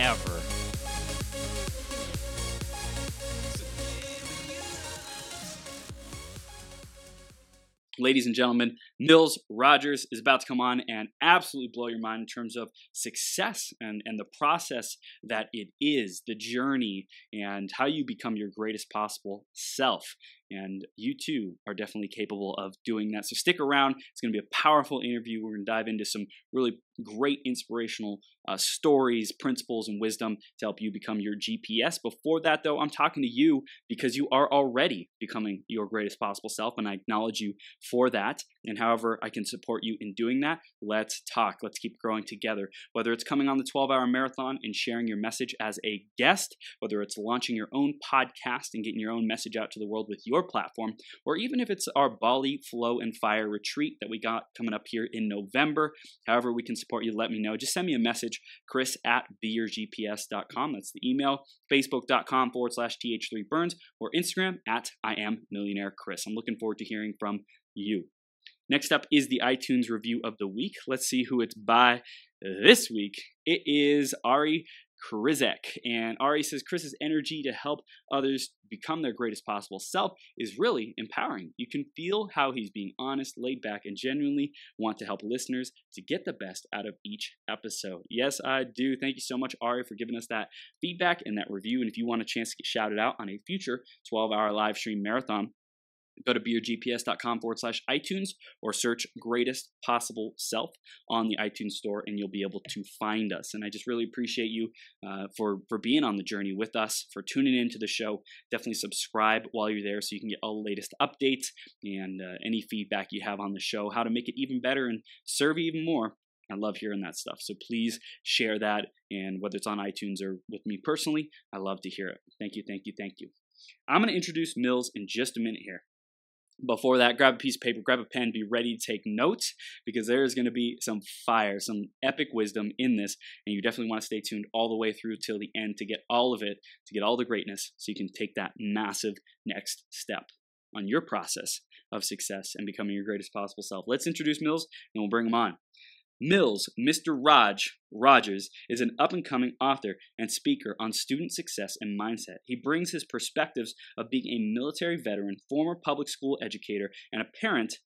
ever. Ladies and gentlemen, Mills Rogers is about to come on and absolutely blow your mind in terms of success and, and the process that it is, the journey, and how you become your greatest possible self. And you too are definitely capable of doing that. So stick around. It's going to be a powerful interview. We're going to dive into some really great inspirational uh, stories, principles, and wisdom to help you become your GPS. Before that, though, I'm talking to you because you are already becoming your greatest possible self, and I acknowledge you for that. And however I can support you in doing that, let's talk. Let's keep growing together. Whether it's coming on the 12 hour marathon and sharing your message as a guest, whether it's launching your own podcast and getting your own message out to the world with your platform, or even if it's our Bali Flow and Fire retreat that we got coming up here in November, however we can support you, let me know. Just send me a message, chris at beyourgps.com. That's the email, facebook.com forward slash th3burns, or Instagram at I am millionaire Chris. I'm looking forward to hearing from you. Next up is the iTunes review of the week. Let's see who it's by this week. It is Ari Krizek. And Ari says Chris's energy to help others become their greatest possible self is really empowering. You can feel how he's being honest, laid back, and genuinely want to help listeners to get the best out of each episode. Yes, I do. Thank you so much, Ari, for giving us that feedback and that review. And if you want a chance to get shouted out on a future 12 hour live stream marathon, Go to beyourgps.com forward slash iTunes or search greatest possible self on the iTunes store and you'll be able to find us. And I just really appreciate you uh, for, for being on the journey with us, for tuning into the show. Definitely subscribe while you're there so you can get all the latest updates and uh, any feedback you have on the show, how to make it even better and serve even more. I love hearing that stuff. So please share that. And whether it's on iTunes or with me personally, I love to hear it. Thank you, thank you, thank you. I'm going to introduce Mills in just a minute here before that, grab a piece of paper, grab a pen, be ready to take notes because there is going to be some fire, some epic wisdom in this. And you definitely want to stay tuned all the way through till the end to get all of it, to get all the greatness so you can take that massive next step on your process of success and becoming your greatest possible self. Let's introduce Mills and we'll bring him on. Mills, Mr. Raj Rogers, is an up and coming author and speaker on student success and mindset. He brings his perspectives of being a military veteran, former public school educator, and a parent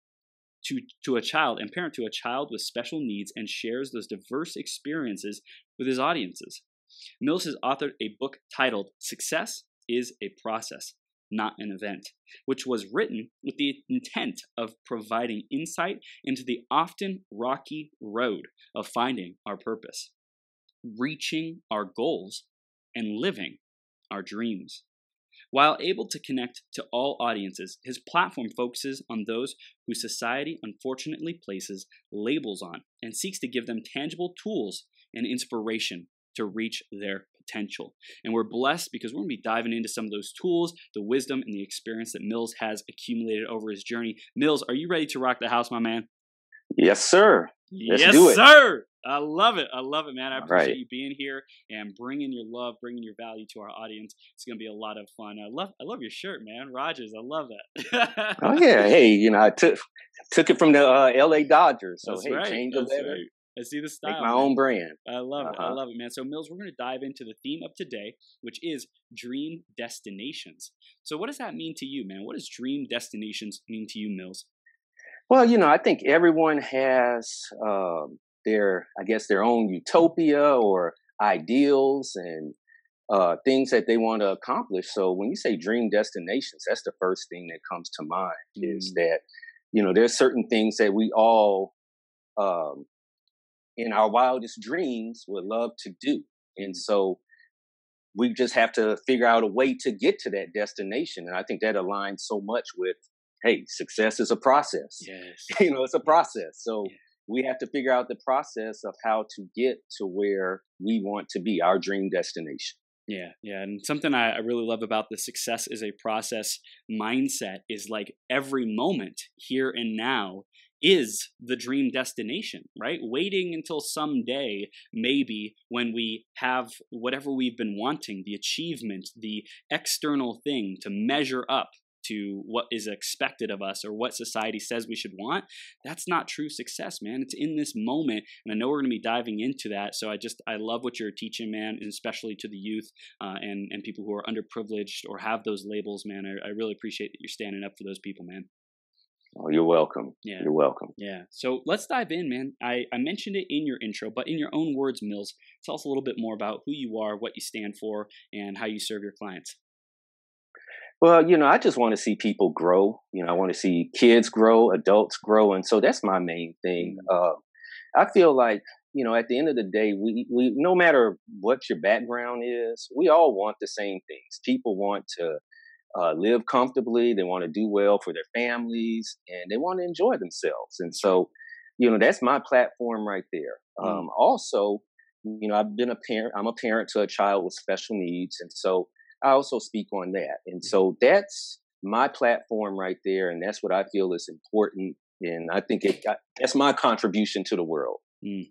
to, to a child and parent to a child with special needs and shares those diverse experiences with his audiences. Mills has authored a book titled Success is a Process not an event, which was written with the intent of providing insight into the often rocky road of finding our purpose, reaching our goals, and living our dreams. While able to connect to all audiences, his platform focuses on those who society unfortunately places labels on and seeks to give them tangible tools and inspiration to reach their potential. And we're blessed because we're going to be diving into some of those tools, the wisdom, and the experience that Mills has accumulated over his journey. Mills, are you ready to rock the house, my man? Yes, sir. Let's yes, sir. I love it. I love it, man. I appreciate right. you being here and bringing your love, bringing your value to our audience. It's going to be a lot of fun. I love, I love your shirt, man. Rogers, I love that. oh yeah, hey, you know, I took took it from the uh, L.A. Dodgers, so That's hey, right. change That's right. I see the style. Make my man. own brand. I love uh-huh. it. I love it, man. So, Mills, we're going to dive into the theme of today, which is dream destinations. So, what does that mean to you, man? What does dream destinations mean to you, Mills? Well, you know, I think everyone has um, their, I guess, their own utopia or ideals and uh, things that they want to accomplish. So, when you say dream destinations, that's the first thing that comes to mind. Mm. Is that you know, there's certain things that we all um, in our wildest dreams would love to do. And so we just have to figure out a way to get to that destination. And I think that aligns so much with, hey, success is a process. Yes. you know, it's a process. So, we have to figure out the process of how to get to where we want to be, our dream destination. Yeah, yeah. And something I, I really love about the success is a process mindset is like every moment here and now is the dream destination, right? Waiting until someday, maybe when we have whatever we've been wanting, the achievement, the external thing to measure up to what is expected of us or what society says we should want that's not true success man. It's in this moment and i know we're going to be diving into that so i just i love what you're teaching man and especially to the youth uh, and and people who are underprivileged or have those labels man. I, I really appreciate that you're standing up for those people man Oh, you're welcome. Yeah. You're welcome. Yeah. So let's dive in, man. I, I mentioned it in your intro, but in your own words, Mills, tell us a little bit more about who you are, what you stand for, and how you serve your clients. Well, you know, I just want to see people grow. You know, I want to see kids grow, adults grow, and so that's my main thing. Uh, I feel like you know, at the end of the day, we we no matter what your background is, we all want the same things. People want to uh, live comfortably, they want to do well for their families, and they want to enjoy themselves. And so, you know, that's my platform right there. Mm. Um, also, you know, I've been a parent. I'm a parent to a child with special needs, and so I also speak on that. And mm-hmm. so that's my platform right there, and that's what I feel is important. And I think it got, that's my contribution to the world. Mm.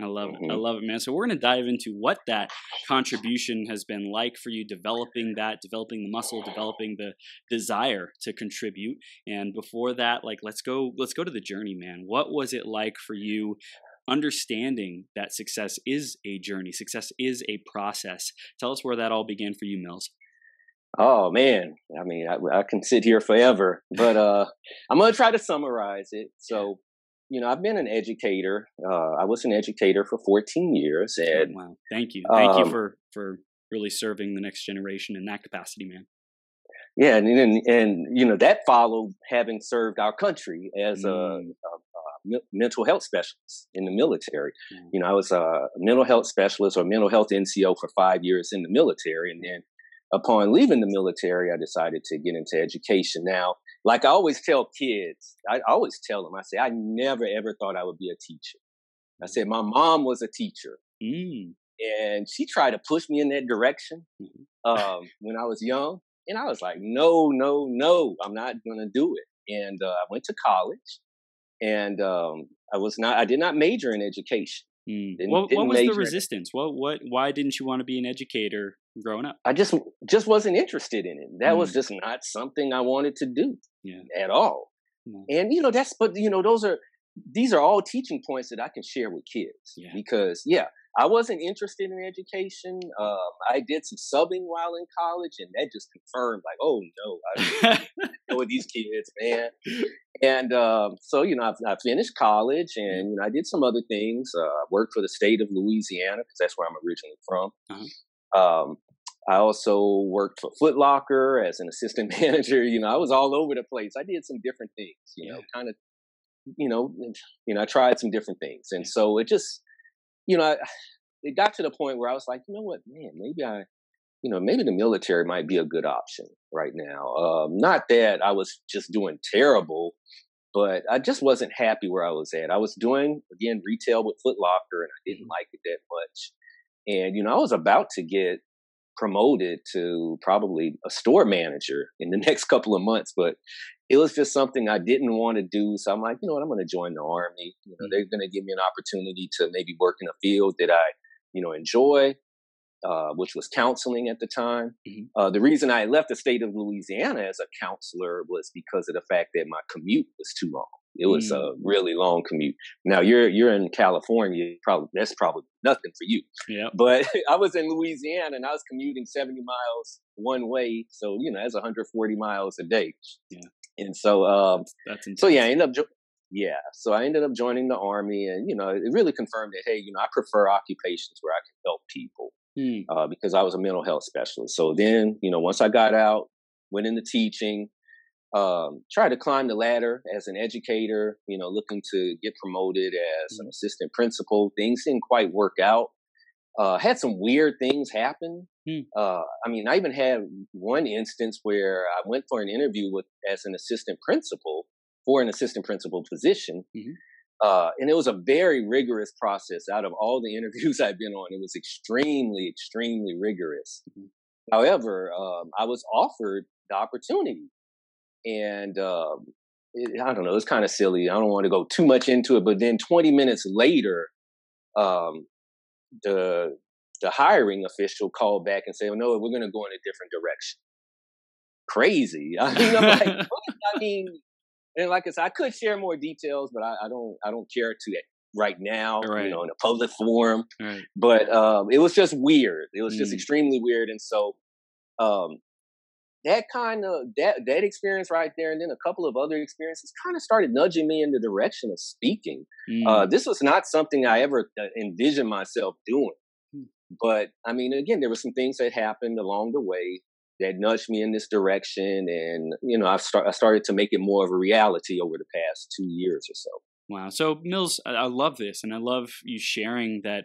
I love mm-hmm. it. I love it, man. So we're going to dive into what that contribution has been like for you, developing that, developing the muscle, developing the desire to contribute. And before that, like let's go, let's go to the journey, man. What was it like for you understanding that success is a journey, success is a process. Tell us where that all began for you, Mills. Oh man, I mean, I, I can sit here forever, but uh, I'm gonna try to summarize it. So, you know, I've been an educator. Uh, I was an educator for 14 years, oh, and wow, thank you, thank um, you for for really serving the next generation in that capacity, man. Yeah, and and, and you know that followed having served our country as mm. a, a mental health specialist in the military. Mm-hmm. You know, I was a mental health specialist or mental health NCO for five years in the military. And then upon leaving the military, I decided to get into education. Now, like I always tell kids, I always tell them, I say, I never ever thought I would be a teacher. I said, my mom was a teacher. Mm. And she tried to push me in that direction mm-hmm. um, when I was young. And I was like, no, no, no, I'm not going to do it. And uh, I went to college and um, I was not. I did not major in education. Mm. Didn't, what, didn't what was the resistance? What what? Why didn't you want to be an educator growing up? I just just wasn't interested in it. That mm. was just not something I wanted to do yeah. at all. Mm. And you know that's but you know those are these are all teaching points that I can share with kids yeah. because yeah I wasn't interested in education. Um, I did some subbing while in college, and that just confirmed, like, oh no, I know with these kids, man. And um, so, you know, I, I, finished college, and you know, I did some other things. Uh, I worked for the state of Louisiana because that's where I'm originally from. Uh-huh. Um, I also worked for Foot Locker as an assistant manager. You know, I was all over the place. I did some different things. You know, kind of, you know, you know, I tried some different things, and so it just you know, it got to the point where I was like, you know what, man, maybe I, you know, maybe the military might be a good option right now. Um, not that I was just doing terrible, but I just wasn't happy where I was at. I was doing again retail with Foot Locker, and I didn't mm-hmm. like it that much. And you know, I was about to get promoted to probably a store manager in the next couple of months, but it was just something I didn't want to do. So I'm like, you know what, I'm going to join the army. You know, mm-hmm. they're going to give me an opportunity to maybe work in a field that I, you know, enjoy, uh, which was counseling at the time. Mm-hmm. Uh, the reason I left the state of Louisiana as a counselor was because of the fact that my commute was too long. It was mm-hmm. a mm. really long commute. Now you're you're in California, probably that's probably nothing for you. Yeah. But I was in Louisiana and I was commuting 70 miles one way, so you know that's 140 miles a day. Yeah. And so, um, that's intense. so yeah, I ended up, jo- yeah, so I ended up joining the army, and you know, it really confirmed that hey, you know, I prefer occupations where I can help people hmm. uh, because I was a mental health specialist. So then, you know, once I got out, went into teaching, um, tried to climb the ladder as an educator. You know, looking to get promoted as an hmm. assistant principal. Things didn't quite work out. Uh, had some weird things happen. Hmm. Uh, I mean, I even had one instance where I went for an interview with as an assistant principal for an assistant principal position, mm-hmm. Uh, and it was a very rigorous process. Out of all the interviews I've been on, it was extremely, extremely rigorous. Mm-hmm. However, um, I was offered the opportunity, and um, it, I don't know, it's kind of silly. I don't want to go too much into it, but then 20 minutes later, um, the the hiring official called back and said, oh, "No, we're going to go in a different direction." Crazy. I mean, I'm like, I mean, and like I said, I could share more details, but I, I don't, I don't care to right now, right. you know, in a public forum. Right. But um, it was just weird. It was just mm. extremely weird, and so um, that kind of that that experience right there, and then a couple of other experiences, kind of started nudging me in the direction of speaking. Mm. Uh, this was not something I ever uh, envisioned myself doing, mm. but I mean, again, there were some things that happened along the way that nudged me in this direction, and you know, I start I started to make it more of a reality over the past two years or so. Wow. So Mills, I love this, and I love you sharing that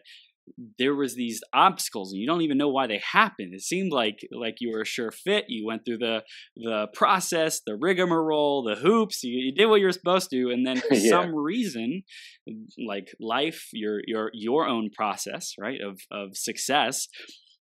there was these obstacles and you don't even know why they happened. It seemed like like you were a sure fit. You went through the the process, the rigmarole, the hoops. You, you did what you were supposed to, and then for yeah. some reason, like life, your your your own process, right of of success,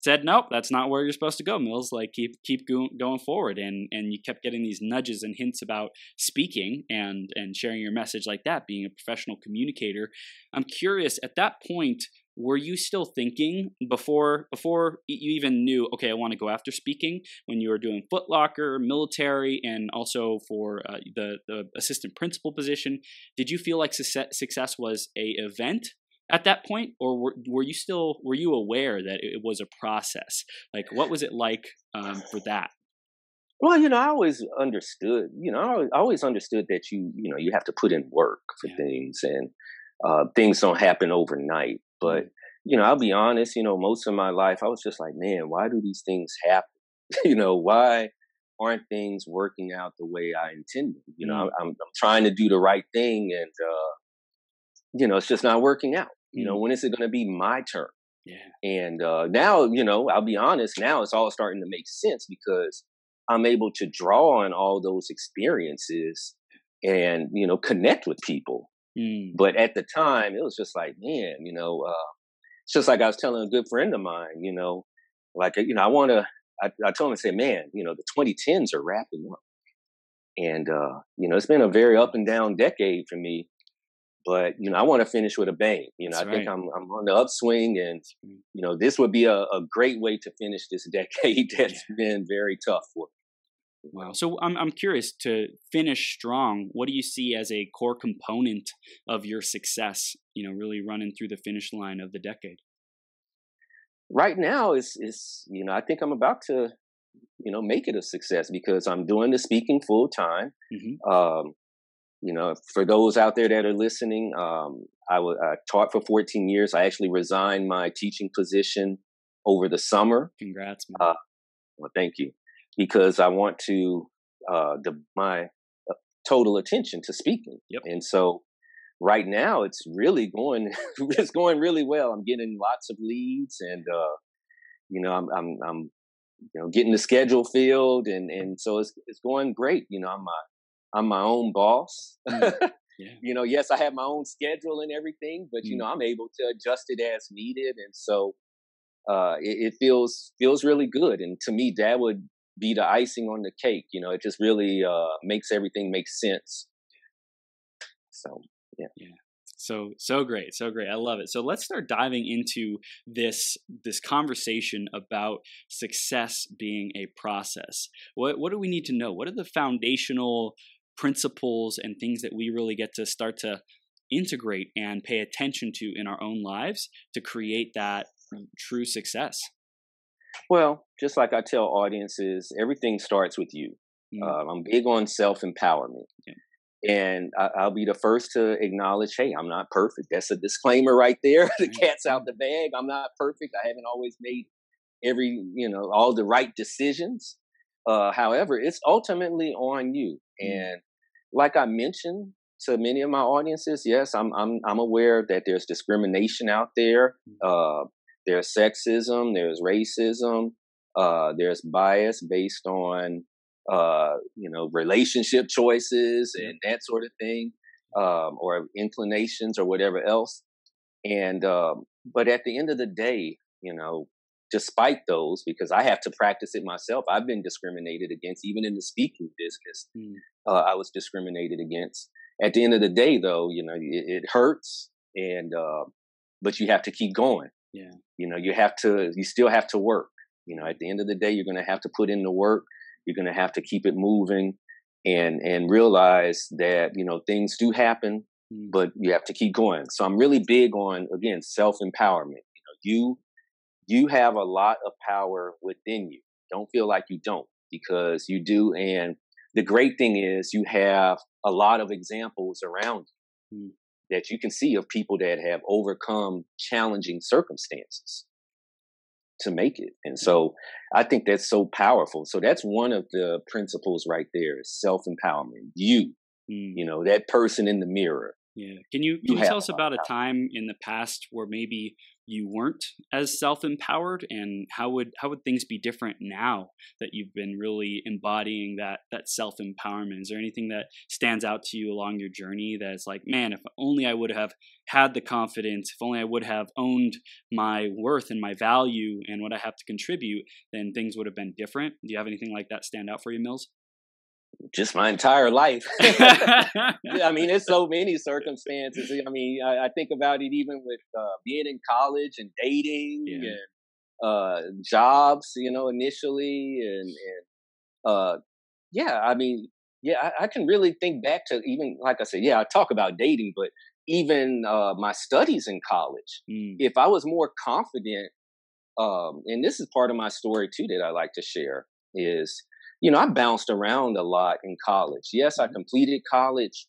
said nope, that's not where you're supposed to go. Mills, like keep keep go- going forward, and and you kept getting these nudges and hints about speaking and and sharing your message like that, being a professional communicator. I'm curious at that point were you still thinking before before you even knew okay i want to go after speaking when you were doing footlocker military and also for uh, the the assistant principal position did you feel like success, success was a event at that point or were, were you still were you aware that it was a process like what was it like um, for that well, you know, I always understood, you know, I always understood that you, you know, you have to put in work for yeah. things and uh, things don't happen overnight. But mm-hmm. you know, I'll be honest. You know, most of my life, I was just like, man, why do these things happen? you know, why aren't things working out the way I intended? You know, mm. I'm, I'm, trying to do the right thing, and uh, you know, it's just not working out. You know, mm. when is it going to be my turn? Yeah. And uh, now, you know, I'll be honest. Now it's all starting to make sense because I'm able to draw on all those experiences and you know connect with people Mm. But at the time, it was just like, man, you know, uh, it's just like I was telling a good friend of mine, you know, like, you know, I want to, I, I told him, I said, man, you know, the 2010s are wrapping up. And, uh, you know, it's been a very up and down decade for me. But, you know, I want to finish with a bang. You know, That's I right. think I'm, I'm on the upswing and, mm. you know, this would be a, a great way to finish this decade that's yeah. been very tough for Wow. So I'm I'm curious to finish strong. What do you see as a core component of your success? You know, really running through the finish line of the decade. Right now is is you know I think I'm about to you know make it a success because I'm doing the speaking full time. Mm-hmm. Um, you know, for those out there that are listening, um, I, w- I taught for 14 years. I actually resigned my teaching position over the summer. Congrats, man. Uh, well, thank you because I want to uh, the, my uh, total attention to speaking. Yep. And so right now it's really going it's going really well. I'm getting lots of leads and uh, you know I'm I'm I'm you know getting the schedule filled and and so it's it's going great. You know I'm my I'm my own boss. Mm. Yeah. you know, yes, I have my own schedule and everything, but you mm. know, I'm able to adjust it as needed, and so uh, it, it, feels feels really good. And to me, that would be the icing on the cake. You know, it just really uh, makes everything make sense. So yeah. Yeah. So so great, so great. I love it. So let's start diving into this this conversation about success being a process. What what do we need to know? What are the foundational principles and things that we really get to start to integrate and pay attention to in our own lives to create that true success? Well, just like I tell audiences, everything starts with you. Mm-hmm. Uh, I'm big on self empowerment. Yeah. And I, will be the first to acknowledge, hey, I'm not perfect. That's a disclaimer right there. the mm-hmm. cat's out the bag. I'm not perfect. I haven't always made every, you know, all the right decisions. Uh, however, it's ultimately on you. Mm-hmm. And like I mentioned to many of my audiences, yes, I'm I'm I'm aware that there's discrimination out there. Mm-hmm. Uh, there's sexism, there's racism, uh, there's bias based on uh, you know relationship choices and that sort of thing. um, or inclinations or whatever else. And um, but at the end of the day, you know, despite those, because I have to practice it myself, I've been discriminated against, even in the speaking business. Mm. Uh, I was discriminated against. At the end of the day, though, you know, it, it hurts, and uh, but you have to keep going. Yeah. You know, you have to, you still have to work. You know, at the end of the day, you're going to have to put in the work. You're going to have to keep it moving, and and realize that you know things do happen, mm. but you have to keep going. So I'm really big on again self empowerment. You know, you you have a lot of power within you. Don't feel like you don't because you do. And the great thing is you have a lot of examples around you mm. That you can see of people that have overcome challenging circumstances to make it. And so I think that's so powerful. So that's one of the principles right there is self empowerment. You, mm. you know, that person in the mirror. Yeah. Can you, can you, you tell us about a time in the past where maybe you weren't as self-empowered and how would how would things be different now that you've been really embodying that that self-empowerment? Is there anything that stands out to you along your journey that's like man if only i would have had the confidence if only i would have owned my worth and my value and what i have to contribute then things would have been different? Do you have anything like that stand out for you mills just my entire life. I mean, there's so many circumstances. I mean, I, I think about it even with uh, being in college and dating yeah. and uh, jobs, you know, initially, and and uh, yeah, I mean, yeah, I, I, can really think back to even like I said, yeah, I talk about dating, but even uh, my studies in college. Mm. If I was more confident, um, and this is part of my story too that I like to share is you know, I bounced around a lot in college. Yes, I mm-hmm. completed college,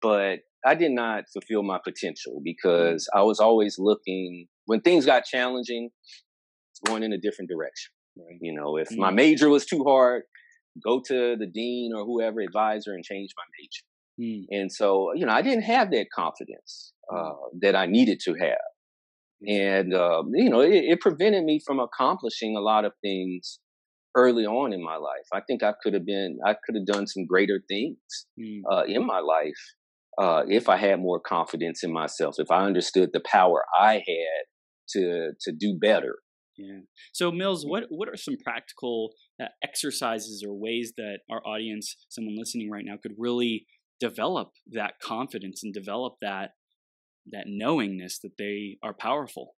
but I did not fulfill my potential mm-hmm. because I was always looking when things got challenging, going in a different direction. Right? You know, if mm-hmm. my major was too hard, go to the dean or whoever advisor and change my major. Mm. And so, you know, I didn't have that confidence mm. uh, that I needed to have. And, uh, you know, it, it, prevented me from accomplishing a lot of things early on in my life. I think I could have been, I could have done some greater things mm. uh, in my life uh, if I had more confidence in myself, if I understood the power I had to to do better. Yeah. So Mills, what what are some practical uh, exercises or ways that our audience, someone listening right now, could really develop that confidence and develop that that knowingness that they are powerful?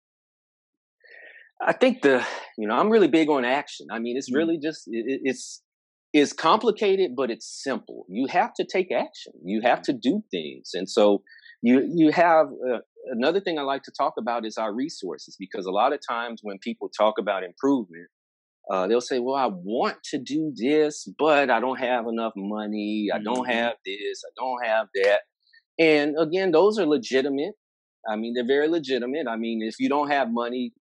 I think the, you know, I'm really big on action. I mean, it's mm. really just, it, it's, it's complicated, but it's simple. You have to take action. You have to do things. And so you, you have, uh, another thing I like to talk about is our resources because a lot of times when people talk about improvement, uh, they'll say, well, I want to do this, but I don't have enough money. I don't mm-hmm. have this. I don't have that. And again, those are legitimate. I mean, they're very legitimate. I mean, if you don't have money,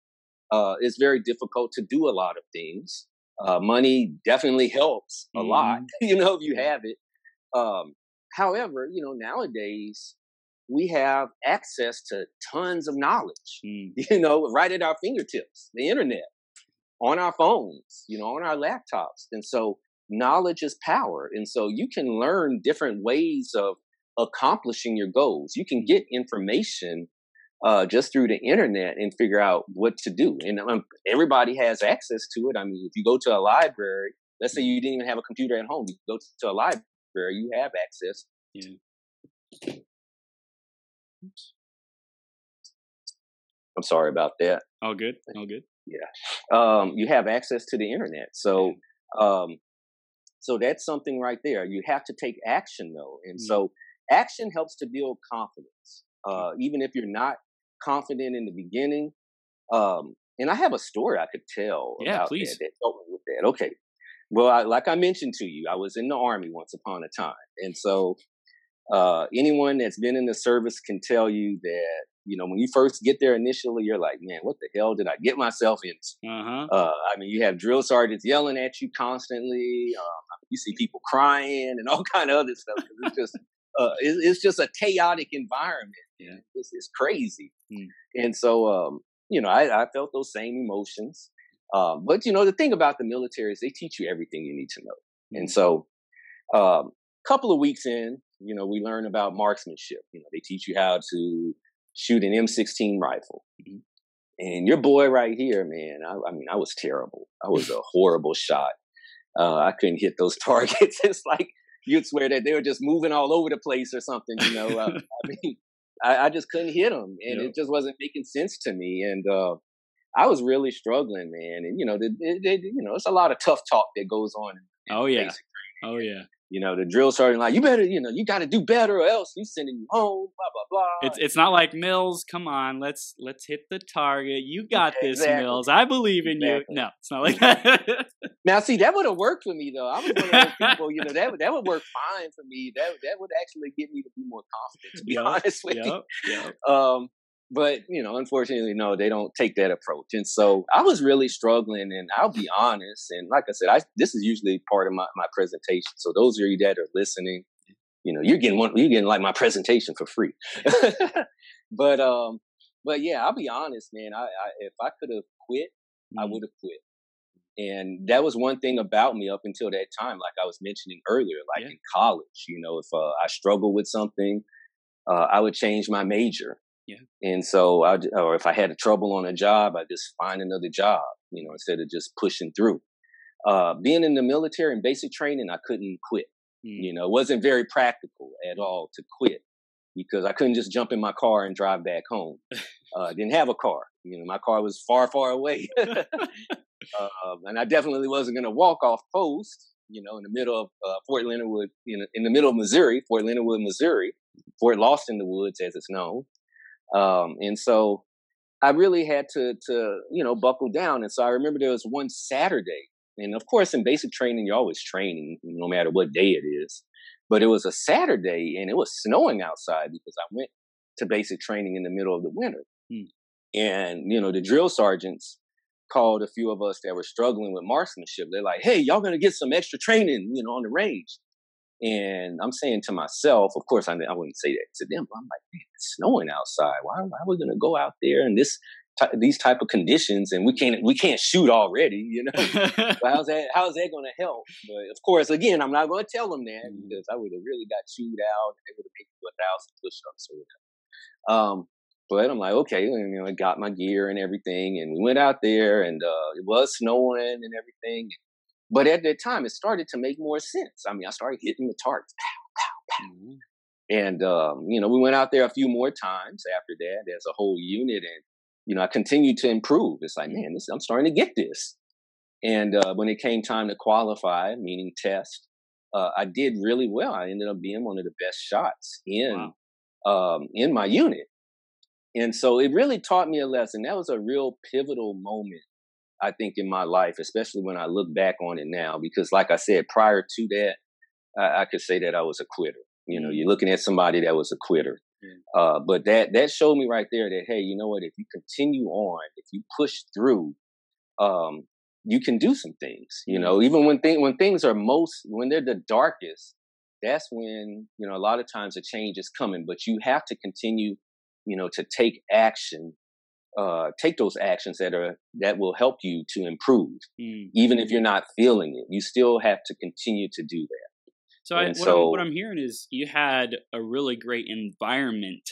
uh, it's very difficult to do a lot of things. Uh, money definitely helps a mm-hmm. lot, you know, if you have it. Um, however, you know, nowadays we have access to tons of knowledge, mm. you know, right at our fingertips, the internet, on our phones, you know, on our laptops. And so knowledge is power. And so you can learn different ways of accomplishing your goals. You can get information uh, just through the internet and figure out what to do. And um, everybody has access to it. I mean, if you go to a library, let's say you didn't even have a computer at home, you go to a library, you have access. Yeah. I'm sorry about that. All good. All good. Yeah. Um, you have access to the internet. So, um, so that's something right there. You have to take action though. And mm-hmm. so action helps to build confidence. Uh, even if you're not confident in the beginning. Um, and I have a story I could tell. Yeah, about please. That, that with that. Okay. Well, I, like I mentioned to you, I was in the army once upon a time, and so uh, anyone that's been in the service can tell you that you know when you first get there initially, you're like, man, what the hell did I get myself into? Uh-huh. Uh, I mean, you have drill sergeants yelling at you constantly. Um, you see people crying and all kind of other stuff. It's just uh, it, it's just a chaotic environment. Yeah, it's, it's crazy. Mm. And so, um, you know, I, I, felt those same emotions. Um, but you know, the thing about the military is they teach you everything you need to know. Mm. And so, a um, couple of weeks in, you know, we learn about marksmanship. You know, they teach you how to shoot an M16 rifle. Mm-hmm. And your boy right here, man, I, I, mean, I was terrible. I was a horrible shot. Uh, I couldn't hit those targets. it's like you'd swear that they were just moving all over the place or something. You know, uh, I mean, I, I, just couldn't hit them, and yep. it just wasn't making sense to me. And uh, I was really struggling, man. And you know, you know, it's a lot of tough talk that goes on. oh yeah. Oh yeah you know, the drill sergeant like, you better, you know, you got to do better, or else he's sending you home. Blah blah blah. It's it's not like Mills. Come on, let's let's hit the target. You got yeah, this, exactly. Mills. I believe in exactly. you. No, it's not like that. now, see, that would have worked for me though. I was one of those people, you know, that would that would work fine for me. That that would actually get me to be more confident. To be yep, honest with yep, you. Yep. Um, but you know, unfortunately, no, they don't take that approach. And so I was really struggling, and I'll be honest. And like I said, I this is usually part of my, my presentation. So those of you that are listening, you know, you're getting one, you're getting like my presentation for free. but um, but yeah, I'll be honest, man. I, I if I could have quit, mm-hmm. I would have quit. And that was one thing about me up until that time, like I was mentioning earlier, like yeah. in college, you know, if uh, I struggled with something, uh, I would change my major yeah. And so, I, or if I had trouble on a job, I just find another job, you know, instead of just pushing through. Uh, being in the military and basic training, I couldn't quit. Mm. You know, it wasn't very practical at all to quit because I couldn't just jump in my car and drive back home. Uh, didn't have a car. You know, my car was far, far away. uh, and I definitely wasn't going to walk off post, you know, in the middle of uh, Fort Leonard Wood, you know, in the middle of Missouri, Fort Leonard Wood, Missouri, Fort Lost in the Woods, as it's known. Um, and so I really had to, to, you know, buckle down. And so I remember there was one Saturday, and of course, in basic training, you're always training, no matter what day it is. But it was a Saturday, and it was snowing outside because I went to basic training in the middle of the winter. Hmm. And you know, the drill sergeants called a few of us that were struggling with marksmanship. They're like, "Hey, y'all gonna get some extra training, you know, on the range." And I'm saying to myself, of course, I, I wouldn't say that to them, but I'm like, man, it's snowing outside. Why, why are we going to go out there in this these type of conditions and we can't we can't shoot already you know how's that how's that going to help but of course again i'm not going to tell them that mm. because i would have really got chewed out and they would have made me a thousand push-ups or whatever um but i'm like okay and, you know i got my gear and everything and we went out there and uh, it was snowing and everything but at that time, it started to make more sense. I mean, I started hitting the targets, pow, pow, pow. Mm-hmm. And, um, you know, we went out there a few more times after that as a whole unit. And, you know, I continued to improve. It's like, man, this, I'm starting to get this. And uh, when it came time to qualify, meaning test, uh, I did really well. I ended up being one of the best shots in wow. um, in my unit. And so it really taught me a lesson. That was a real pivotal moment I think, in my life, especially when I look back on it now. Because, like I said, prior to that, I, I could say that I was a quitter. You know, mm. you're looking at somebody that was a quitter. Uh, but that that showed me right there that hey, you know what? If you continue on, if you push through, um, you can do some things. You know, mm. even when things when things are most when they're the darkest, that's when you know a lot of times a change is coming. But you have to continue, you know, to take action uh, take those actions that are that will help you to improve, mm. even if you're not feeling it. You still have to continue to do that. So, I, what, so I'm, what I'm hearing is you had a really great environment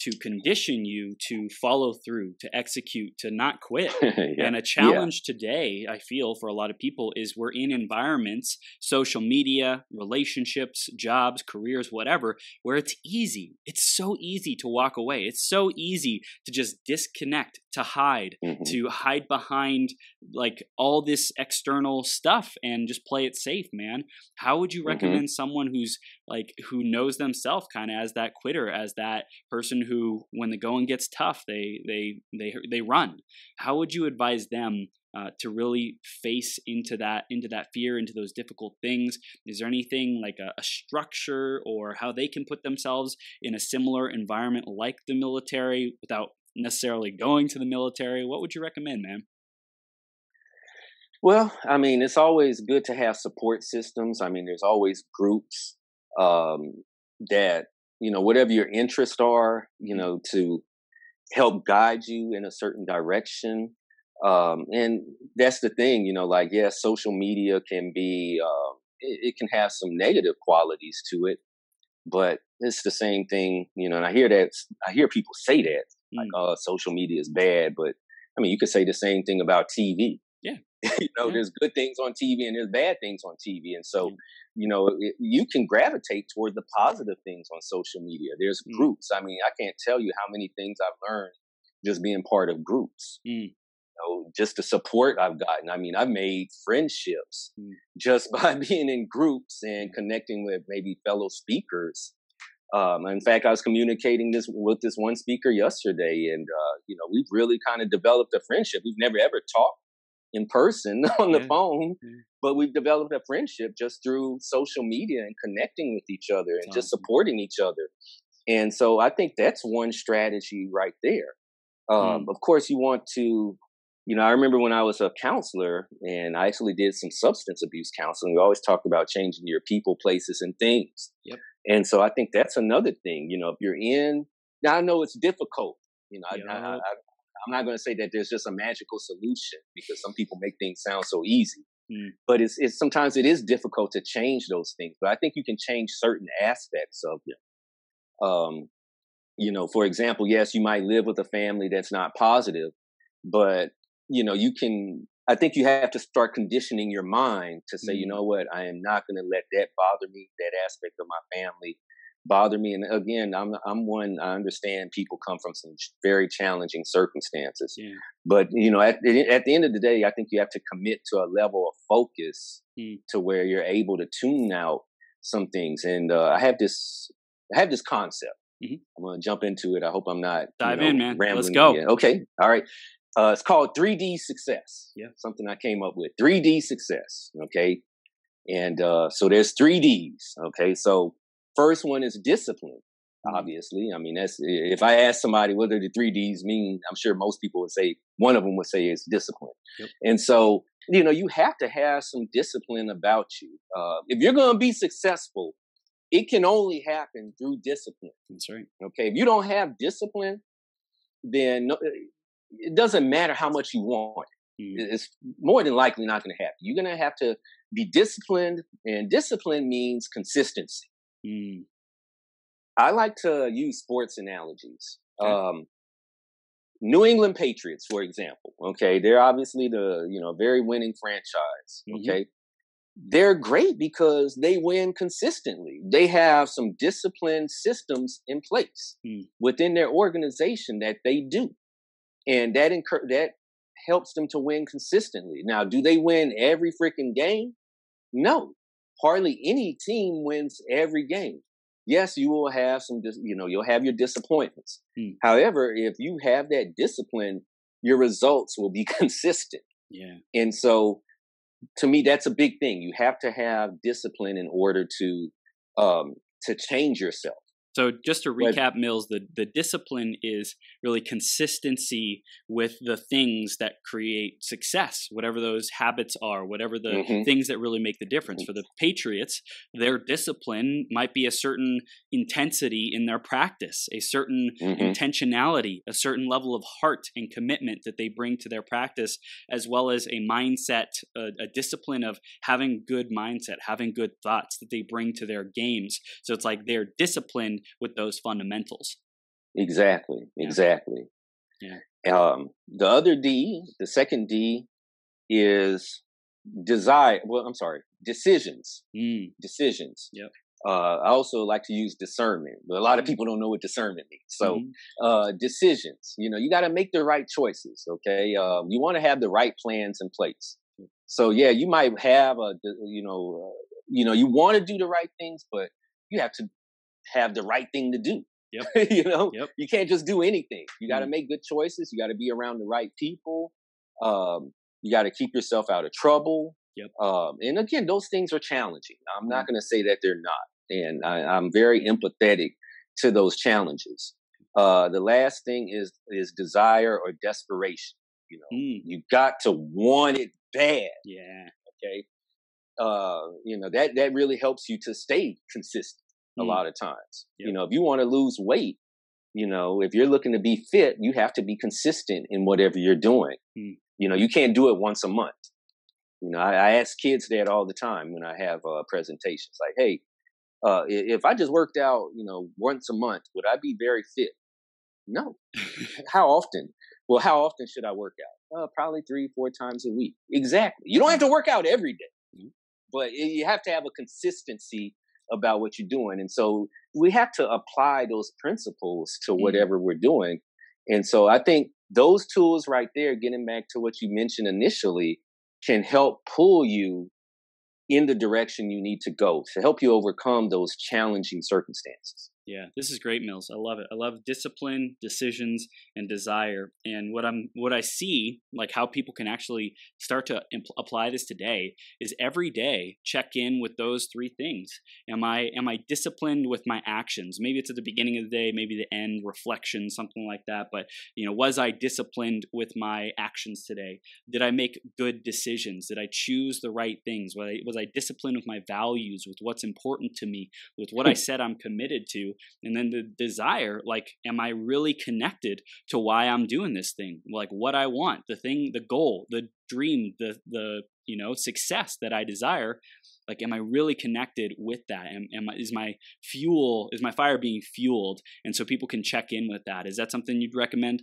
to condition you to follow through, to execute, to not quit. yeah. And a challenge yeah. today, I feel, for a lot of people is we're in environments, social media, relationships, jobs, careers, whatever, where it's easy. It's so easy to walk away. It's so easy to just disconnect, to hide, mm-hmm. to hide behind like all this external stuff and just play it safe, man. How would you mm-hmm. recommend mm-hmm. someone who's like who knows themselves kind of as that quitter, as that person who, when the going gets tough, they they they they run. How would you advise them uh, to really face into that into that fear, into those difficult things? Is there anything like a, a structure or how they can put themselves in a similar environment like the military without necessarily going to the military? What would you recommend, man? Well, I mean, it's always good to have support systems. I mean, there's always groups um, that you know whatever your interests are you mm-hmm. know to help guide you in a certain direction um, and that's the thing you know like yeah social media can be uh, it, it, can have some negative qualities to it but it's the same thing, you know. And I hear that I hear people say that mm. like, "Oh, social media is bad," but I mean, you could say the same thing about TV. Yeah, you know, yeah. there's good things on TV and there's bad things on TV, and so you know, it, you can gravitate toward the positive things on social media. There's mm. groups. I mean, I can't tell you how many things I've learned just being part of groups. Mm know, just the support I've gotten. I mean, I've made friendships mm. just by being in groups and connecting with maybe fellow speakers. Um, in fact, I was communicating this with this one speaker yesterday, and uh, you know, we've really kind of developed a friendship. We've never ever talked in person on the yeah. phone, but we've developed a friendship just through social media and connecting with each other and just supporting each other. And so, I think that's one strategy right there. Um, mm. Of course, you want to you know, I remember when I was a counselor and I actually did some substance abuse counseling. We always talked about changing your people, places, and things. Yep. And so I think that's another thing. You know, if you're in, now I know it's difficult. You know, yep. I, I, I, I'm not going to say that there's just a magical solution because some people make things sound so easy. Mm. But it's, it's sometimes it is difficult to change those things. But I think you can change certain aspects of them. Um, you know, for example, yes, you might live with a family that's not positive, but you know, you can, I think you have to start conditioning your mind to say, mm-hmm. you know what, I am not going to let that bother me, that aspect of my family bother me. And again, I'm, I'm one, I understand people come from some very challenging circumstances. Yeah. But, you know, at, at the end of the day, I think you have to commit to a level of focus mm. to where you're able to tune out some things. And uh, I have this, I have this concept. Mm-hmm. I'm going to jump into it. I hope I'm not dive you know, in, man. Let's go. Again. Okay. All right. Uh, it's called 3D success. Yeah. Something I came up with. 3D success. Okay. And uh, so there's three Ds. Okay. So first one is discipline. Mm-hmm. Obviously, I mean that's if I ask somebody what do the three Ds mean, I'm sure most people would say one of them would say is discipline. Yep. And so you know you have to have some discipline about you. Uh, if you're going to be successful, it can only happen through discipline. That's right. Okay. If you don't have discipline, then no, it doesn't matter how much you want. Mm. It's more than likely not going to happen. You're going to have to be disciplined, and discipline means consistency. Mm. I like to use sports analogies. Okay. Um, New England Patriots, for example, okay, they're obviously the you know very winning franchise. Mm-hmm. Okay, they're great because they win consistently. They have some disciplined systems in place mm. within their organization that they do and that incur- that helps them to win consistently. Now, do they win every freaking game? No, hardly any team wins every game. Yes, you will have some, dis- you know, you'll have your disappointments. Hmm. However, if you have that discipline, your results will be consistent. Yeah. And so, to me, that's a big thing. You have to have discipline in order to um, to change yourself. So just to recap, Mills, the, the discipline is really consistency with the things that create success, whatever those habits are, whatever the mm-hmm. things that really make the difference. For the Patriots, their discipline might be a certain intensity in their practice, a certain mm-hmm. intentionality, a certain level of heart and commitment that they bring to their practice, as well as a mindset, a, a discipline of having good mindset, having good thoughts that they bring to their games. So it's like they're disciplined with those fundamentals. Exactly. Yeah. Exactly. Yeah. Um, the other D, the second D, is desire. Well, I'm sorry, decisions. Mm. Decisions. Yep. Uh, I also like to use discernment, but a lot of mm-hmm. people don't know what discernment means. So, mm-hmm. uh, decisions. You know, you got to make the right choices. Okay, um, you want to have the right plans in place. So, yeah, you might have a, you know, uh, you know, you want to do the right things, but you have to have the right thing to do. Yep. you know, yep. you can't just do anything. You got to mm. make good choices. You got to be around the right people. Um, you got to keep yourself out of trouble. Yep. Um, and again, those things are challenging. I'm not mm. going to say that they're not. And I, am very empathetic to those challenges. Uh, the last thing is is desire or desperation. You know, mm. you got to want it bad. Yeah. Okay. Uh, you know that that really helps you to stay consistent a mm. lot of times. Yep. You know, if you want to lose weight, you know, if you're looking to be fit, you have to be consistent in whatever you're doing. Mm. You know, you can't do it once a month. You know, I, I ask kids that all the time when I have uh, presentations, like, "Hey, uh, if I just worked out, you know, once a month, would I be very fit? No. how often? Well, how often should I work out? Uh, probably three, four times a week. Exactly. You don't have to work out every day, mm-hmm. but you have to have a consistency about what you're doing. And so we have to apply those principles to mm-hmm. whatever we're doing. And so I think those tools right there, getting back to what you mentioned initially, can help pull you in the direction you need to go to help you overcome those challenging circumstances. Yeah, this is great, Mills. I love it. I love discipline, decisions, and desire. And what I'm, what I see, like how people can actually start to impl- apply this today, is every day check in with those three things. Am I, am I disciplined with my actions? Maybe it's at the beginning of the day, maybe the end, reflection, something like that. But you know, was I disciplined with my actions today? Did I make good decisions? Did I choose the right things? Was I, was I disciplined with my values, with what's important to me, with what I said I'm committed to? And then the desire like am i really connected to why i'm doing this thing? Like what i want the thing the goal the dream the the you know success that i desire like am i really connected with that? Am, am I, is my fuel is my fire being fueled? And so people can check in with that. Is that something you'd recommend?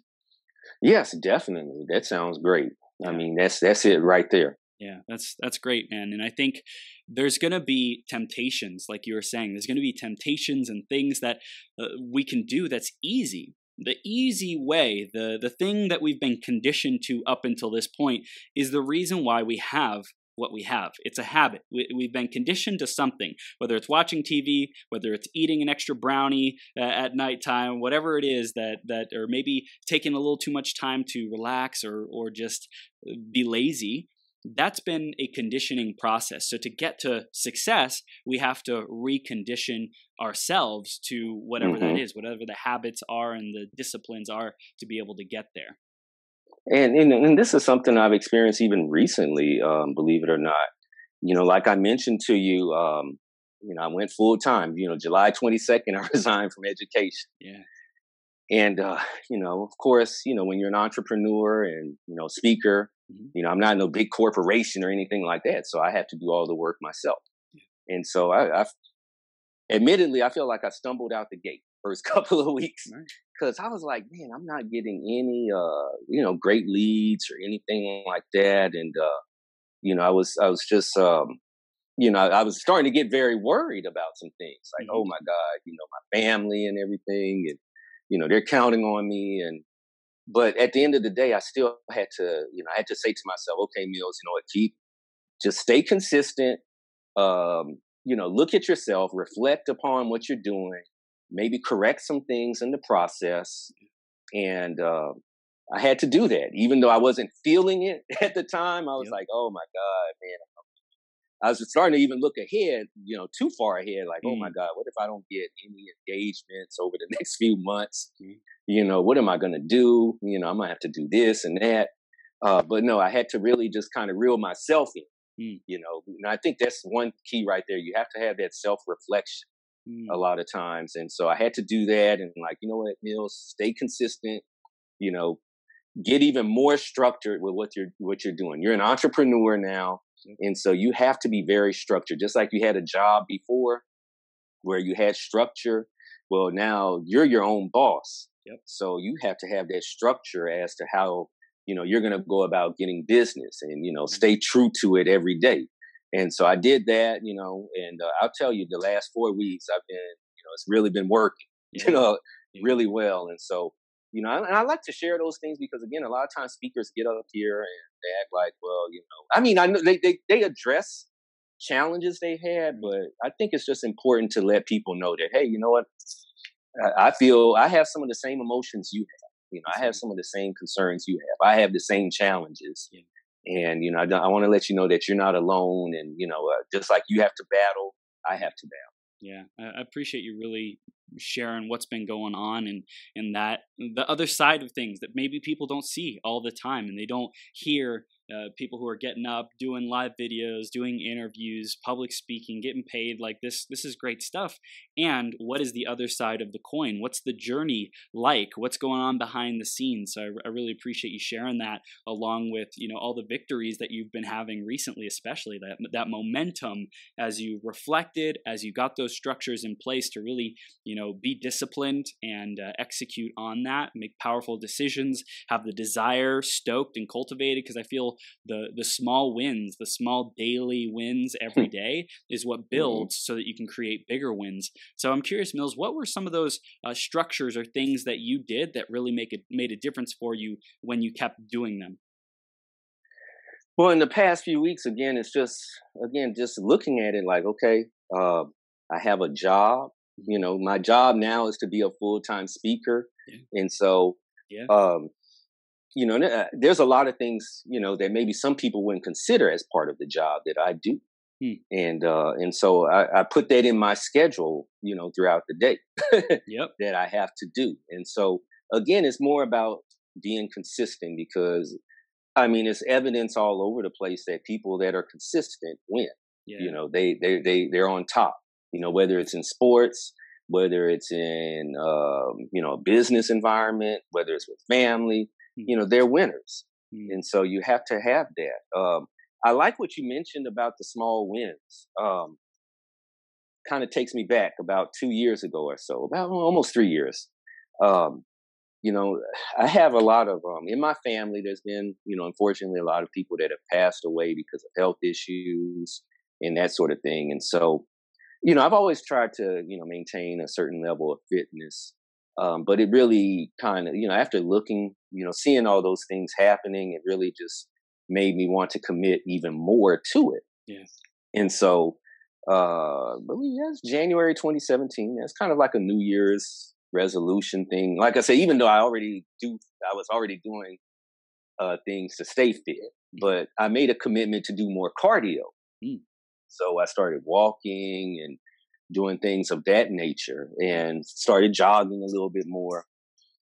Yes definitely. That sounds great. I mean that's that's it right there yeah, that's that's great, man. And I think there's going to be temptations, like you were saying. There's going to be temptations and things that uh, we can do that's easy. The easy way, the the thing that we've been conditioned to up until this point, is the reason why we have what we have. It's a habit. We, have been conditioned to something, whether it's watching TV, whether it's eating an extra brownie uh, at nighttime, whatever it is that that, or maybe taking a little too much time to relax or or just uh, be lazy that's been a conditioning process. So to get to success, we have to recondition ourselves to whatever mm-hmm. that is, whatever the habits are and the disciplines are to be able to get there. And and, and this is something I've experienced even recently, um, believe it or not. You know, like I mentioned to you, um, you know, I went full time. You know, July twenty second, I resigned from education. Yeah. And uh, you know, of course, you know, when you're an entrepreneur and you know speaker, Mm-hmm. You know, I'm not no big corporation or anything like that, so I have to do all the work myself. Yeah. And so I, I, admittedly, I feel like I stumbled out the gate first couple of weeks because I was like, man, I'm not getting any, uh, you know, great leads or anything like that, and uh, you know, I was, I was just, um, you know, I was starting to get very worried about some things, like, mm-hmm. oh my God, you know, my family and everything, and you know, they're counting on me, and but at the end of the day, I still had to, you know, I had to say to myself, okay, Mills, you know what, keep, just stay consistent. Um, you know, look at yourself, reflect upon what you're doing, maybe correct some things in the process. And uh, I had to do that, even though I wasn't feeling it at the time. I was yep. like, oh my God, man, I was starting to even look ahead, you know, too far ahead. Like, mm. oh my mm. God, what if I don't get any engagements over the next few months? Mm. You know, what am I going to do? You know, I'm going to have to do this and that. Uh, but no, I had to really just kind of reel myself in. Mm. You know, and I think that's one key right there. You have to have that self reflection a mm. lot of times, and so I had to do that. And like, you know what, Mills, stay consistent. You know, get even more structured with what you're what you're doing. You're an entrepreneur now. And so you have to be very structured, just like you had a job before where you had structure. Well, now you're your own boss. Yep. So you have to have that structure as to how, you know, you're going to go about getting business and, you know, mm-hmm. stay true to it every day. And so I did that, you know, and uh, I'll tell you the last four weeks I've been, you know, it's really been working, yeah. you know, yeah. really well. And so you know, and I like to share those things because again, a lot of times speakers get up here and they act like, well, you know, I mean, I know they they, they address challenges they had, but I think it's just important to let people know that, hey, you know what, I, I feel I have some of the same emotions you have. You know, I have some of the same concerns you have. I have the same challenges. Yeah. And, you know, I, I want to let you know that you're not alone. And, you know, uh, just like you have to battle, I have to battle. Yeah, I appreciate you really sharing what's been going on and and that the other side of things that maybe people don't see all the time and they don't hear uh, people who are getting up, doing live videos, doing interviews, public speaking, getting paid. Like this, this is great stuff. And what is the other side of the coin? What's the journey like? What's going on behind the scenes? So I, I really appreciate you sharing that, along with you know all the victories that you've been having recently, especially that that momentum as you reflected, as you got those structures in place to really you know be disciplined and uh, execute on that, make powerful decisions, have the desire stoked and cultivated. Because I feel the the small wins, the small daily wins every day, is what mm-hmm. builds so that you can create bigger wins. So I'm curious, Mills, what were some of those uh, structures or things that you did that really make it made a difference for you when you kept doing them? Well, in the past few weeks, again, it's just again just looking at it like, okay, uh, I have a job. You know, my job now is to be a full time speaker, yeah. and so, yeah. um, you know, uh, there's a lot of things you know that maybe some people wouldn't consider as part of the job that I do. Hmm. And uh, and so I, I, put that in my schedule, you know, throughout the day yep. that I have to do. And so again, it's more about being consistent because I mean it's evidence all over the place that people that are consistent win. Yeah. You know, they they they they're on top. You know, whether it's in sports, whether it's in um, you know a business environment, whether it's with family. You know, they're winners. Hmm. And so you have to have that. Um, I like what you mentioned about the small wins. Um, kind of takes me back about two years ago or so, about almost three years. Um, you know, I have a lot of um, in my family. There's been, you know, unfortunately, a lot of people that have passed away because of health issues and that sort of thing. And so, you know, I've always tried to, you know, maintain a certain level of fitness. Um, but it really kind of, you know, after looking, you know, seeing all those things happening, it really just made me want to commit even more to it. Yes. And so, uh, but yes, January 2017. That's kind of like a New Year's resolution thing. Like I said, even though I already do, I was already doing uh, things to stay fit, but I made a commitment to do more cardio. Mm. So I started walking and doing things of that nature and started jogging a little bit more.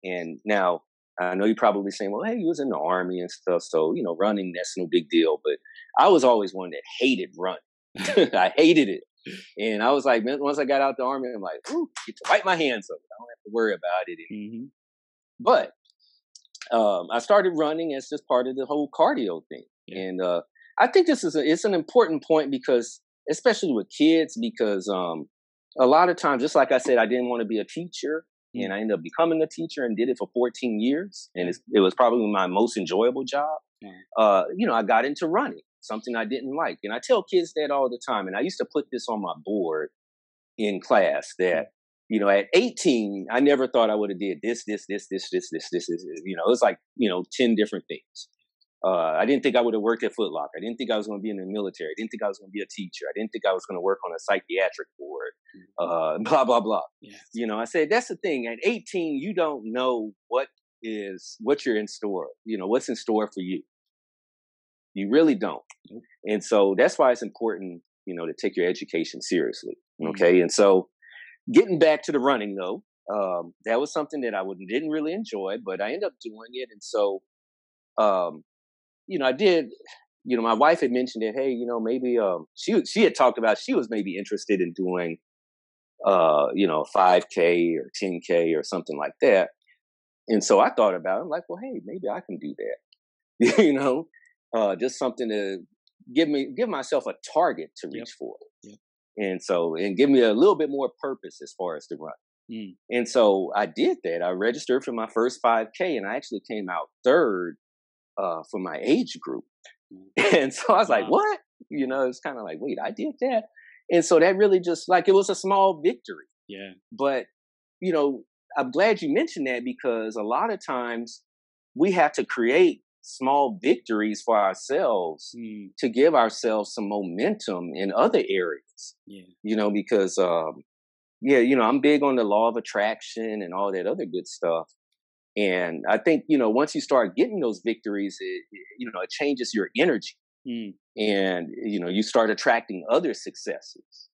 And now I know you're probably saying, well, hey, you was in the army and stuff. So, you know, running, that's no big deal. But I was always one that hated running. I hated it. And I was like, man, once I got out the army, I'm like, ooh, get to wipe my hands it. I don't have to worry about it. Mm-hmm. But um, I started running as just part of the whole cardio thing. Yeah. And uh, I think this is a, it's an important point because, especially with kids, because um, a lot of times, just like I said, I didn't want to be a teacher and I ended up becoming a teacher and did it for 14 years. And it was probably my most enjoyable job. Uh, you know, I got into running, something I didn't like. And I tell kids that all the time. And I used to put this on my board in class that, you know, at 18, I never thought I would have did this, this, this, this, this, this, this, this, you know, it's like, you know, 10 different things. Uh, I didn't think I would have worked at Foot Locker. I didn't think I was going to be in the military. I didn't think I was going to be a teacher. I didn't think I was going to work on a psychiatric ward. Mm-hmm. Uh, blah blah blah. You know, I said that's the thing. At 18, you don't know what is what you're in store. You know what's in store for you. You really don't. Mm-hmm. And so that's why it's important, you know, to take your education seriously. Okay. Mm-hmm. And so, getting back to the running though, um, that was something that I would, didn't really enjoy, but I ended up doing it. And so, um, you know, I did, you know, my wife had mentioned it. Hey, you know, maybe um, she she had talked about she was maybe interested in doing, uh, you know, five k or ten k or something like that. And so I thought about it. I'm like, well, hey, maybe I can do that. you know, uh, just something to give me give myself a target to reach yep. for. Yep. And so, and give me a little bit more purpose as far as the run. Mm. And so I did that. I registered for my first 5K and I actually came out third uh, for my age group. Mm. And so I was like, what? You know, it's kind of like, wait, I did that. And so that really just like it was a small victory. Yeah. But, you know, I'm glad you mentioned that because a lot of times we have to create small victories for ourselves mm. to give ourselves some momentum in other areas. Yeah. You know, because um yeah, you know, I'm big on the law of attraction and all that other good stuff. And I think, you know, once you start getting those victories, it, you know, it changes your energy. Mm. And, you know, you start attracting other successes.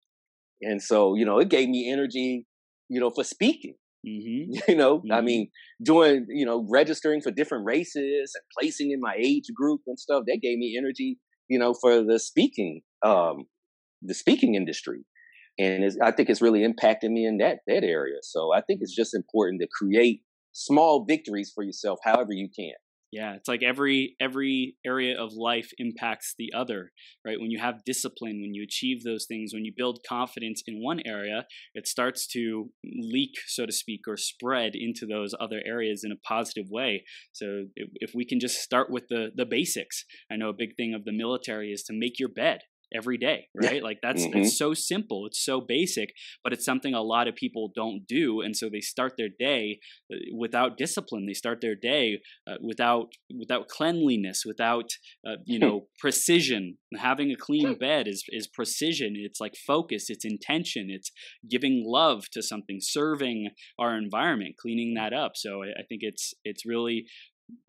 And so, you know, it gave me energy, you know, for speaking. Mm-hmm. You know, mm-hmm. I mean, doing, you know, registering for different races and placing in my age group and stuff, that gave me energy, you know, for the speaking, um, the speaking industry. And I think it's really impacted me in that, that area. So I think it's just important to create small victories for yourself, however you can. Yeah, it's like every every area of life impacts the other, right? When you have discipline, when you achieve those things, when you build confidence in one area, it starts to leak, so to speak, or spread into those other areas in a positive way. So if, we can just start with the the basics, I know a big thing of the military is to make your bed, every day, right? Like that's mm-hmm. it's so simple, it's so basic, but it's something a lot of people don't do, and so they start their day uh, without discipline. They start their day uh, without without cleanliness, without uh, you know precision. Having a clean bed is is precision. It's like focus. It's intention. It's giving love to something, serving our environment, cleaning that up. So I, I think it's it's really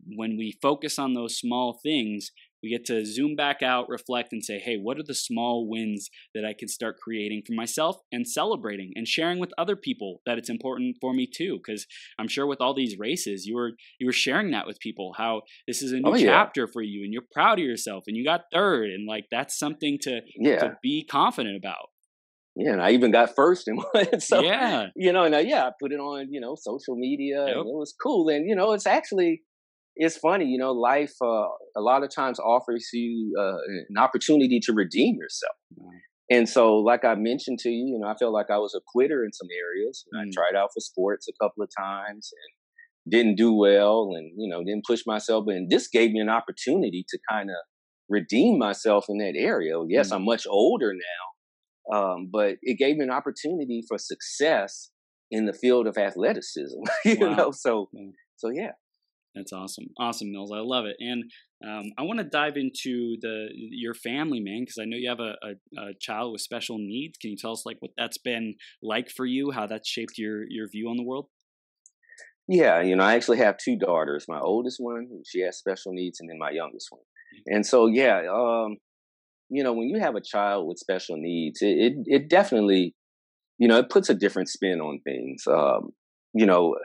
when we focus on those small things, we get to zoom back out, reflect, and say, hey, what are the small wins that I can start creating for myself and celebrating and sharing with other people that it's important for me too? Because I'm sure with all these races, you were you were sharing that with people how this is a new oh, yeah. chapter for you and you're proud of yourself and you got third and like that's something to yeah. to be confident about. Yeah, and I even got first in one. so yeah, you know, and uh, yeah, I put it on you know social media. Yep. And it was cool, and you know, it's actually it's funny, you know, life uh, a lot of times offers you uh, an opportunity to redeem yourself. And so, like I mentioned to you, you know, I felt like I was a quitter in some areas. Mm. I tried out for sports a couple of times and didn't do well, and you know, didn't push myself. And this gave me an opportunity to kind of redeem myself in that area. Yes, mm. I'm much older now, um, but it gave me an opportunity for success in the field of athleticism. you wow. know, so mm. so yeah. That's awesome, awesome, Mills. I love it, and um, I want to dive into the your family, man, because I know you have a, a, a, child with special needs. Can you tell us like what that's been like for you? How that's shaped your your view on the world? Yeah, you know, I actually have two daughters. My oldest one, she has special needs, and then my youngest one. Mm-hmm. And so, yeah, um, you know, when you have a child with special needs, it, it, it definitely, you know, it puts a different spin on things. Um, you know,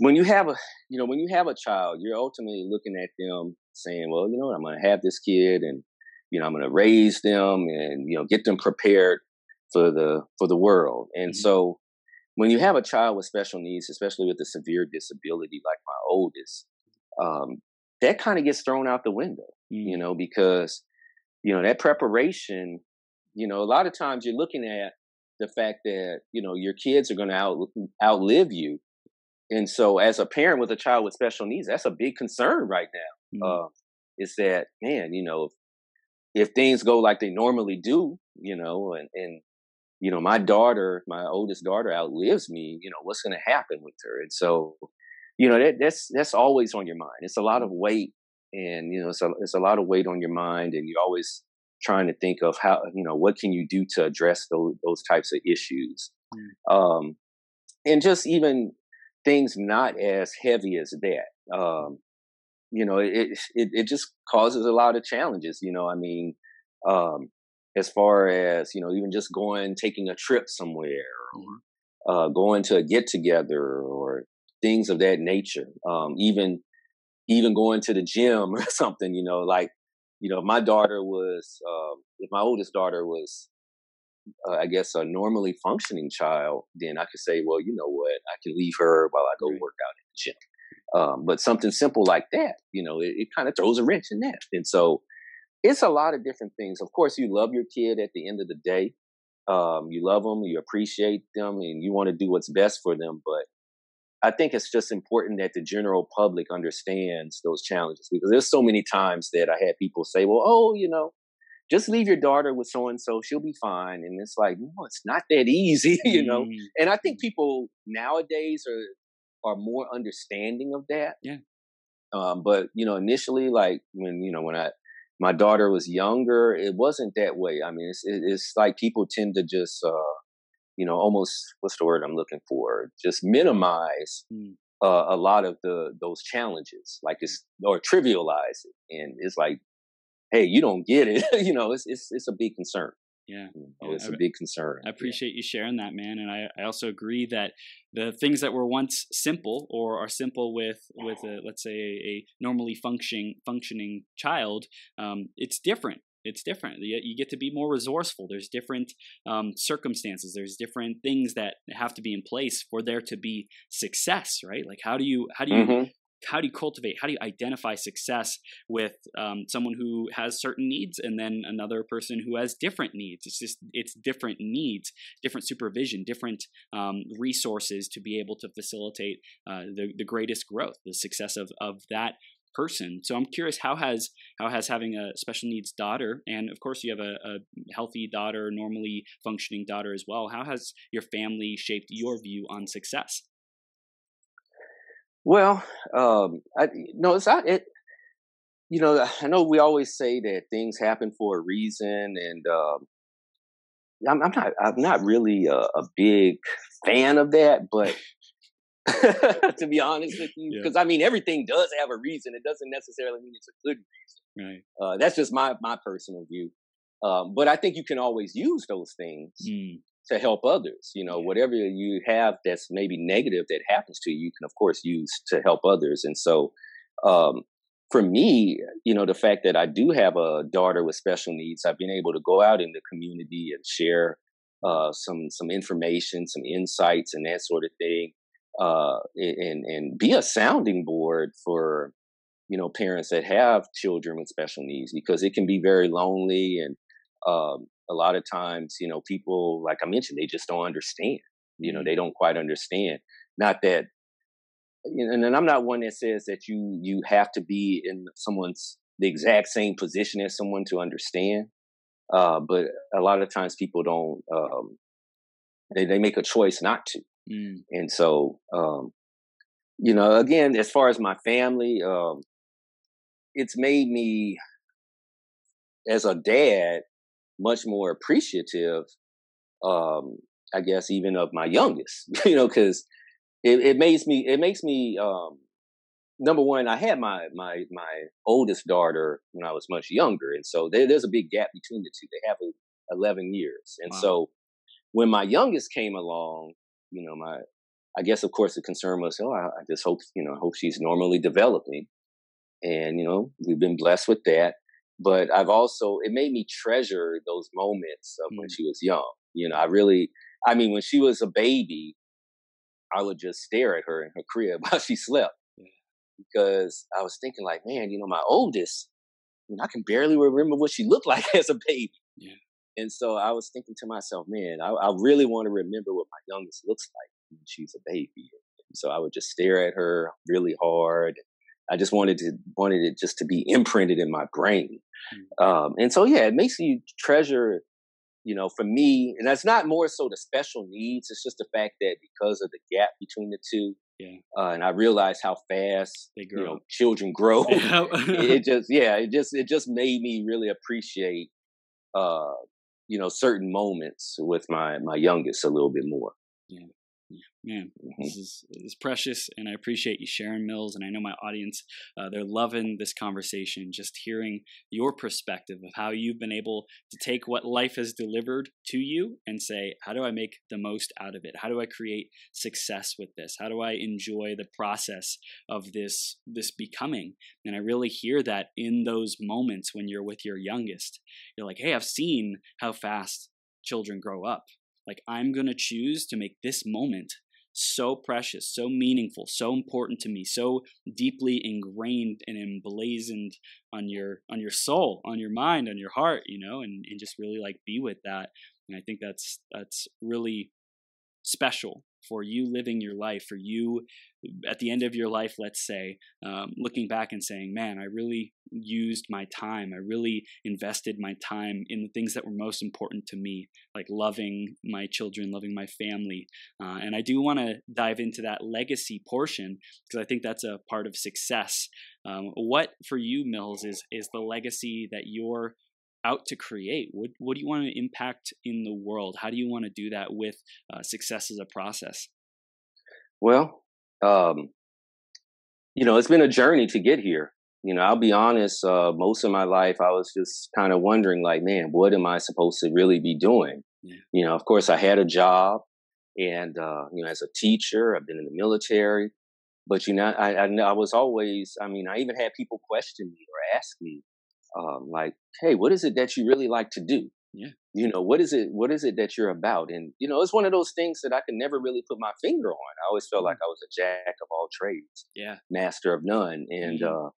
when you have a you know when you have a child you're ultimately looking at them saying well you know what i'm going to have this kid and you know i'm going to raise them and you know get them prepared for the for the world and mm-hmm. so when you have a child with special needs especially with a severe disability like my oldest um, that kind of gets thrown out the window mm-hmm. you know because you know that preparation you know a lot of times you're looking at the fact that you know your kids are going to out, outlive you and so, as a parent with a child with special needs, that's a big concern right now. Mm-hmm. Uh, is that man, you know, if, if, things go like they normally do, you know, and and you know, my daughter, my oldest daughter, outlives me. You know, what's going to happen with her? And so, you know, that that's that's always on your mind. It's a lot of weight, and you know, it's a it's a lot of weight on your mind, and you're always trying to think of how you know what can you do to address those those types of issues. Mm-hmm. Um, and just even things not as heavy as that. Um, you know, it, it, it just causes a lot of challenges. You know, I mean, um, as far as you know, even just going, taking a trip somewhere, or uh, going to a get together, or things of that nature. Um, even even going to the gym or something. You know, like you know, my daughter was, um, if my oldest daughter was uh, I guess, a normally functioning child, then I could say, well, you know what, I can leave her while I go right. work out in the gym. Um, but something simple like that, you know, it, it kind of throws a wrench in that. And so it's a lot of different things. Of course, you love your kid at the end of the day. Um, you love them, you appreciate them, and you want to do what's best for them. But I think it's just important that the general public understands those challenges because there's so many times that I had people say, well, oh, you know, just leave your daughter with so and so she'll be fine. And it's like no it's not that easy you know? Mm. and i think mm. people nowadays are are more understanding of that. Yeah. Um, but you know initially like when you know when i my daughter was younger it wasn't that way. I mean it's it's like people tend to just uh you know almost what's the word i'm looking for? Just minimize mm. uh, a lot of the those challenges. Like it's or trivialize it. And it's like hey, you don't get it. you know, it's, it's, it's a big concern. Yeah. Oh, it's a big concern. I appreciate yeah. you sharing that, man. And I, I also agree that the things that were once simple or are simple with with a, let's say a, a normally functioning functioning child, um, it's different it's different. You, get to be more resourceful. There's different um, circumstances. There's different things that have to be in place for there to be success, right? Like how do you how do you mm-hmm. How do you cultivate? How do you identify success with um, someone who has certain needs and then another person who has different needs? It's just it's different needs, different supervision, different um, resources to be able to facilitate uh, the the greatest growth, the success of of that person. So I'm curious how has how has having a special needs daughter, and of course you have a, a, healthy daughter, normally functioning daughter as well. How has your family shaped your view on success? Well, um, I, no, it's not it. You know, I know we always say that things happen for a reason, and um, I'm, I'm, not. I'm not really a, a big fan of that, but to be honest with you, because yeah. I mean everything does have a reason. It doesn't necessarily mean it's a good reason. Right. Uh, that's just my my personal view. Um, but I think you can always use those things mm. To help others. You know, whatever you have that's maybe negative that happens to you, you can of course use to help others. And so, um, for me, you know, the fact that I do have a daughter with special needs, I've been able to go out in the community and share uh, some some information, some insights, and that sort of thing uh, and and be a sounding board for you know parents that have children with special needs because it can be very lonely and um, a lot of times you know people like I mentioned they just don't understand you know they don't quite understand. Not that know, and I'm not one that says that you you have to be in someone's the exact same position as someone to understand uh, but a lot of times people don't um, they, they make a choice not to. Mm. And so, um, you know, again, as far as my family, um, it's made me, as a dad, much more appreciative. Um, I guess even of my youngest, you know, because it, it makes me it makes me um, number one. I had my my my oldest daughter when I was much younger, and so there, there's a big gap between the two. They have eleven years, and wow. so when my youngest came along, you know, my, I guess, of course, the concern was, oh, I, I just hope, you know, I hope she's normally developing. And, you know, we've been blessed with that. But I've also, it made me treasure those moments of mm. when she was young. You know, I really, I mean, when she was a baby, I would just stare at her in her crib while she slept because I was thinking, like, man, you know, my oldest, you know, I can barely remember what she looked like as a baby. Yeah. And so I was thinking to myself, man, I, I really want to remember what my youngest looks like when she's a baby. And so I would just stare at her really hard. I just wanted to wanted it just to be imprinted in my brain. Mm-hmm. Um, and so yeah, it makes you treasure, you know, for me, and that's not more so the special needs. It's just the fact that because of the gap between the two, yeah. Uh, and I realized how fast you know children grow. it just yeah, it just it just made me really appreciate uh, you know certain moments with my my youngest a little bit more. Yeah. Man, this is, this is precious, and I appreciate you sharing, Mills. And I know my audience, uh, they're loving this conversation, just hearing your perspective of how you've been able to take what life has delivered to you and say, how do I make the most out of it? How do I create success with this? How do I enjoy the process of this, this becoming? And I really hear that in those moments when you're with your youngest. You're like, hey, I've seen how fast children grow up. Like, I'm going to choose to make this moment so precious, so meaningful, so important to me, so deeply ingrained and emblazoned on your on your soul, on your mind, on your heart, you know, and, and just really like be with that. And I think that's that's really special for you living your life, for you at the end of your life, let's say, um, looking back and saying, man, I really used my time. I really invested my time in the things that were most important to me, like loving my children, loving my family. Uh, and I do want to dive into that legacy portion because I think that's a part of success. Um, what for you, Mills, is is the legacy that you're out to create? What what do you want to impact in the world? How do you want to do that with uh, success as a process? Well, um, you know, it's been a journey to get here. you know, I'll be honest, uh, most of my life I was just kind of wondering, like, man, what am I supposed to really be doing? Yeah. You know, of course, I had a job, and uh, you know, as a teacher, I've been in the military, but you know, I, I, I was always, I mean, I even had people question me or ask me, um, like, hey, what is it that you really like to do? Yeah. You know, what is it, what is it that you're about? And, you know, it's one of those things that I could never really put my finger on. I always felt like mm. I was a jack of all trades. Yeah. Master of none. And, mm-hmm. uh,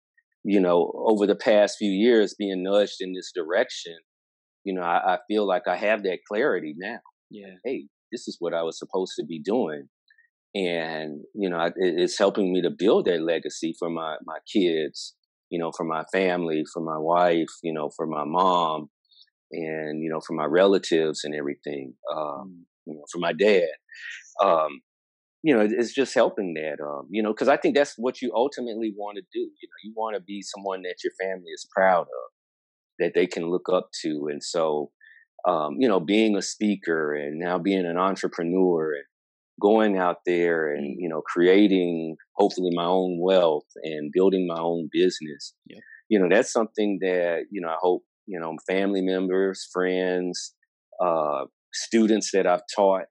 you know, over the past few years being nudged in this direction, you know, I, I feel like I have that clarity now. Yeah. Hey, this is what I was supposed to be doing. And, you know, it, it's helping me to build that legacy for my, my kids, you know, for my family, for my wife, you know, for my mom, and you know for my relatives and everything um, mm. you know for my dad um, you know it's just helping that um, you know because i think that's what you ultimately want to do you know you want to be someone that your family is proud of that they can look up to and so um, you know being a speaker and now being an entrepreneur and going out there and mm. you know creating hopefully my own wealth and building my own business yeah. you know that's something that you know i hope you know, family members, friends, uh, students that I've taught,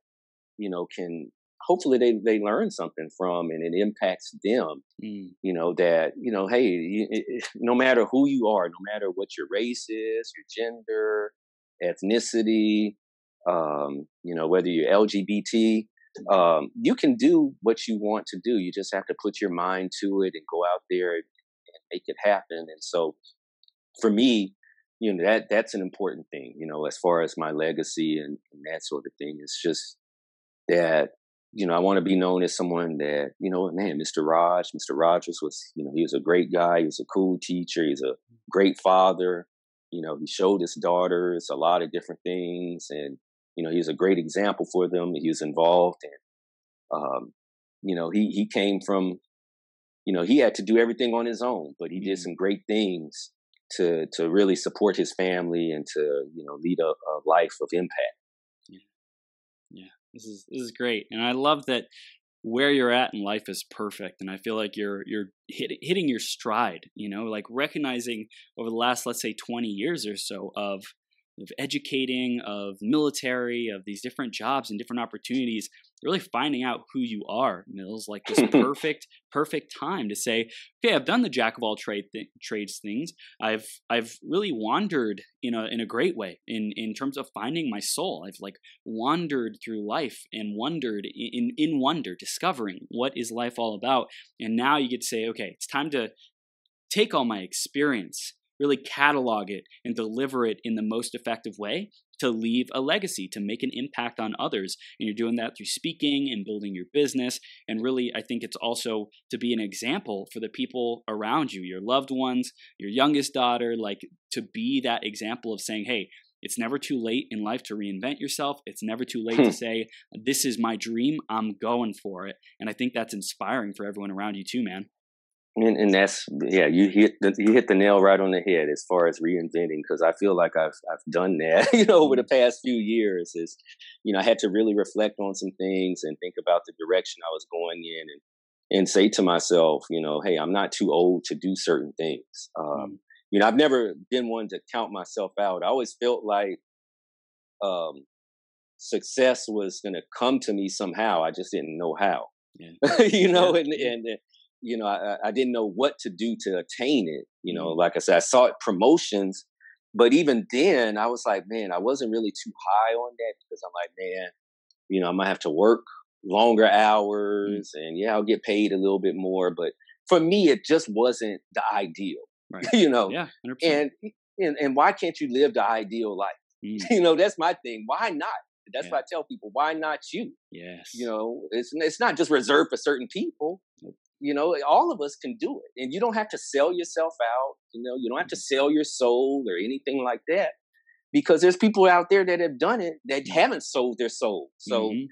you know, can hopefully they, they learn something from and it impacts them, mm. you know, that, you know, hey, it, no matter who you are, no matter what your race is, your gender, ethnicity, um, you know, whether you're LGBT, um, you can do what you want to do. You just have to put your mind to it and go out there and, and make it happen. And so for me, you know that that's an important thing you know as far as my legacy and, and that sort of thing it's just that you know i want to be known as someone that you know man mr raj mr rogers was you know he was a great guy he was a cool teacher he's a great father you know he showed his daughters a lot of different things and you know he was a great example for them he was involved and um, you know he he came from you know he had to do everything on his own but he did mm-hmm. some great things to to really support his family and to you know lead a, a life of impact. Yeah, yeah, this is this is great, and I love that where you're at in life is perfect and i feel like you're you're hit, hitting your stride you know like recognizing over the last let's say 20 years or so of of educating, of military, of these different jobs and different opportunities, really finding out who you are. Mills like this perfect, perfect time to say, okay, I've done the jack of all trade th- trades things. I've I've really wandered in a in a great way in in terms of finding my soul. I've like wandered through life and wondered in in wonder, discovering what is life all about. And now you get to say, okay, it's time to take all my experience really catalog it and deliver it in the most effective way to leave a legacy, to make an impact on others. And you're doing that through speaking and building your business. And really, I think it's also to be an example for the people around you, your loved ones, your youngest daughter, like to be that example of saying, hey, it's never too late in life to reinvent yourself. It's never too late to hmm. say, This is my dream. I'm going for it. And I think that's inspiring for everyone around you, too, man. And, and that's yeah, you hit the you hit the nail right on the head as far as reinventing because I feel like I've I've done that you know over the mm-hmm. past few years is you know I had to really reflect on some things and think about the direction I was going in and and say to myself you know hey I'm not too old to do certain things um, mm. you know I've never been one to count myself out I always felt like um, success was going to come to me somehow I just didn't know how yeah. you know yeah. and and you know, I, I didn't know what to do to attain it. You know, mm-hmm. like I said, I sought promotions, but even then, I was like, man, I wasn't really too high on that because I'm like, man, you know, I might have to work longer mm. hours, mm-hmm. and yeah, I'll get paid a little bit more, but for me, it just wasn't the ideal. Right. you know, yeah, 100%. and and and why can't you live the ideal life? Mm. You know, that's my thing. Why not? That's yeah. what I tell people. Why not you? Yes. You know, it's it's not just reserved for certain people. You know, all of us can do it. And you don't have to sell yourself out. You know, you don't have to mm-hmm. sell your soul or anything like that because there's people out there that have done it that haven't sold their soul. So mm-hmm.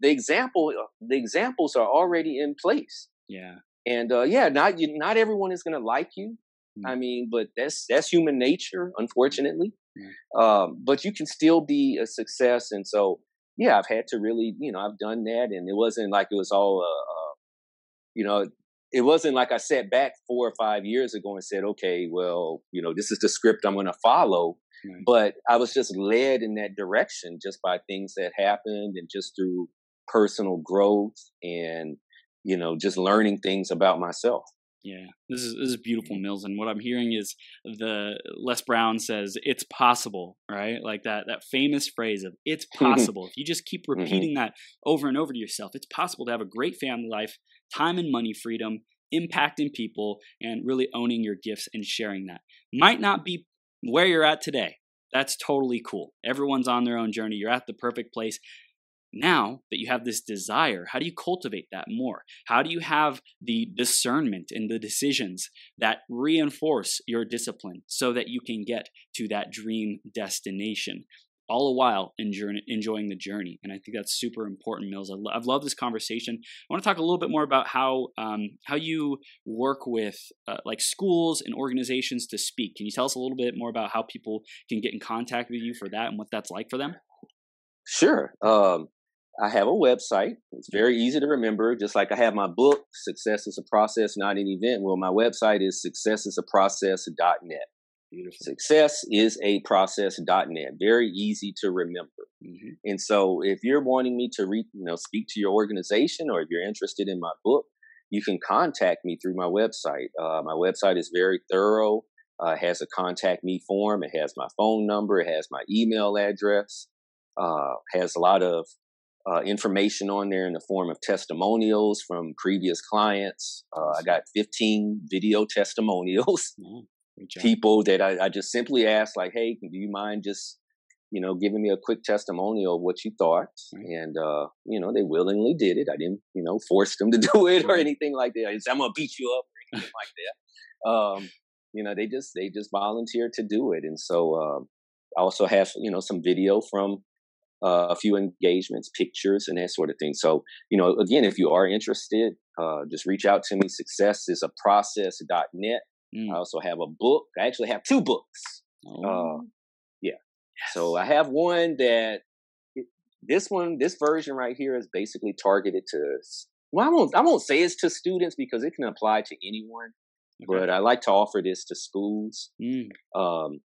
the example, uh, the examples are already in place. Yeah. And uh, yeah, not you, not everyone is going to like you. Mm-hmm. I mean, but that's that's human nature, unfortunately. Mm-hmm. Um, but you can still be a success. And so, yeah, I've had to really, you know, I've done that, and it wasn't like it was all uh you know, it wasn't like I sat back four or five years ago and said, okay, well, you know, this is the script I'm going to follow. Right. But I was just led in that direction just by things that happened and just through personal growth and, you know, just learning things about myself. Yeah, this is this is beautiful, Mills. And what I'm hearing is the Les Brown says it's possible, right? Like that that famous phrase of "it's possible." if you just keep mm-hmm. repeating mm-hmm. that over and over to yourself, it's possible to have a great family life, time and money freedom, impacting people, and really owning your gifts and sharing that. Might not be where you're at today. That's totally cool. Everyone's on their own journey. You're at the perfect place. Now that you have this desire, how do you cultivate that more? How do you have the discernment in the decisions that reinforce your discipline so that you can get to that dream destination? all the while enjoying the journey. And I think that's super important, Mills. I've loved this conversation. I want to talk a little bit more about how um, how you work with uh, like schools and organizations to speak. Can you tell us a little bit more about how people can get in contact with you for that and what that's like for them? Sure. Um, I have a website. It's very easy to remember, just like I have my book, Success is a Process, Not an Event. Well, my website is successisaprocess.net. Beautiful. Success is a process.net. Very easy to remember. Mm-hmm. And so if you're wanting me to re, you know, speak to your organization or if you're interested in my book, you can contact me through my website. Uh, my website is very thorough. Uh, it has a contact me form. It has my phone number. It has my email address. Uh, has a lot of uh, information on there in the form of testimonials from previous clients. Uh, I got 15 video testimonials. People that I, I, just simply asked, like, hey, do you mind just, you know, giving me a quick testimonial of what you thought? And, uh, you know, they willingly did it. I didn't, you know, force them to do it or anything like that. Said, I'm going to beat you up or anything like that. Um, you know, they just, they just volunteered to do it. And so, um, I also have, you know, some video from uh, a few engagements, pictures, and that sort of thing. So, you know, again, if you are interested, uh, just reach out to me. Success is a process.net. Mm. I also have a book. I actually have two books. Uh, oh. Uh, yeah. Yes. So I have one that this one, this version right here is basically targeted to. Well, I won't. I won't say it's to students because it can apply to anyone. Okay. But I like to offer this to schools. Mm. Um,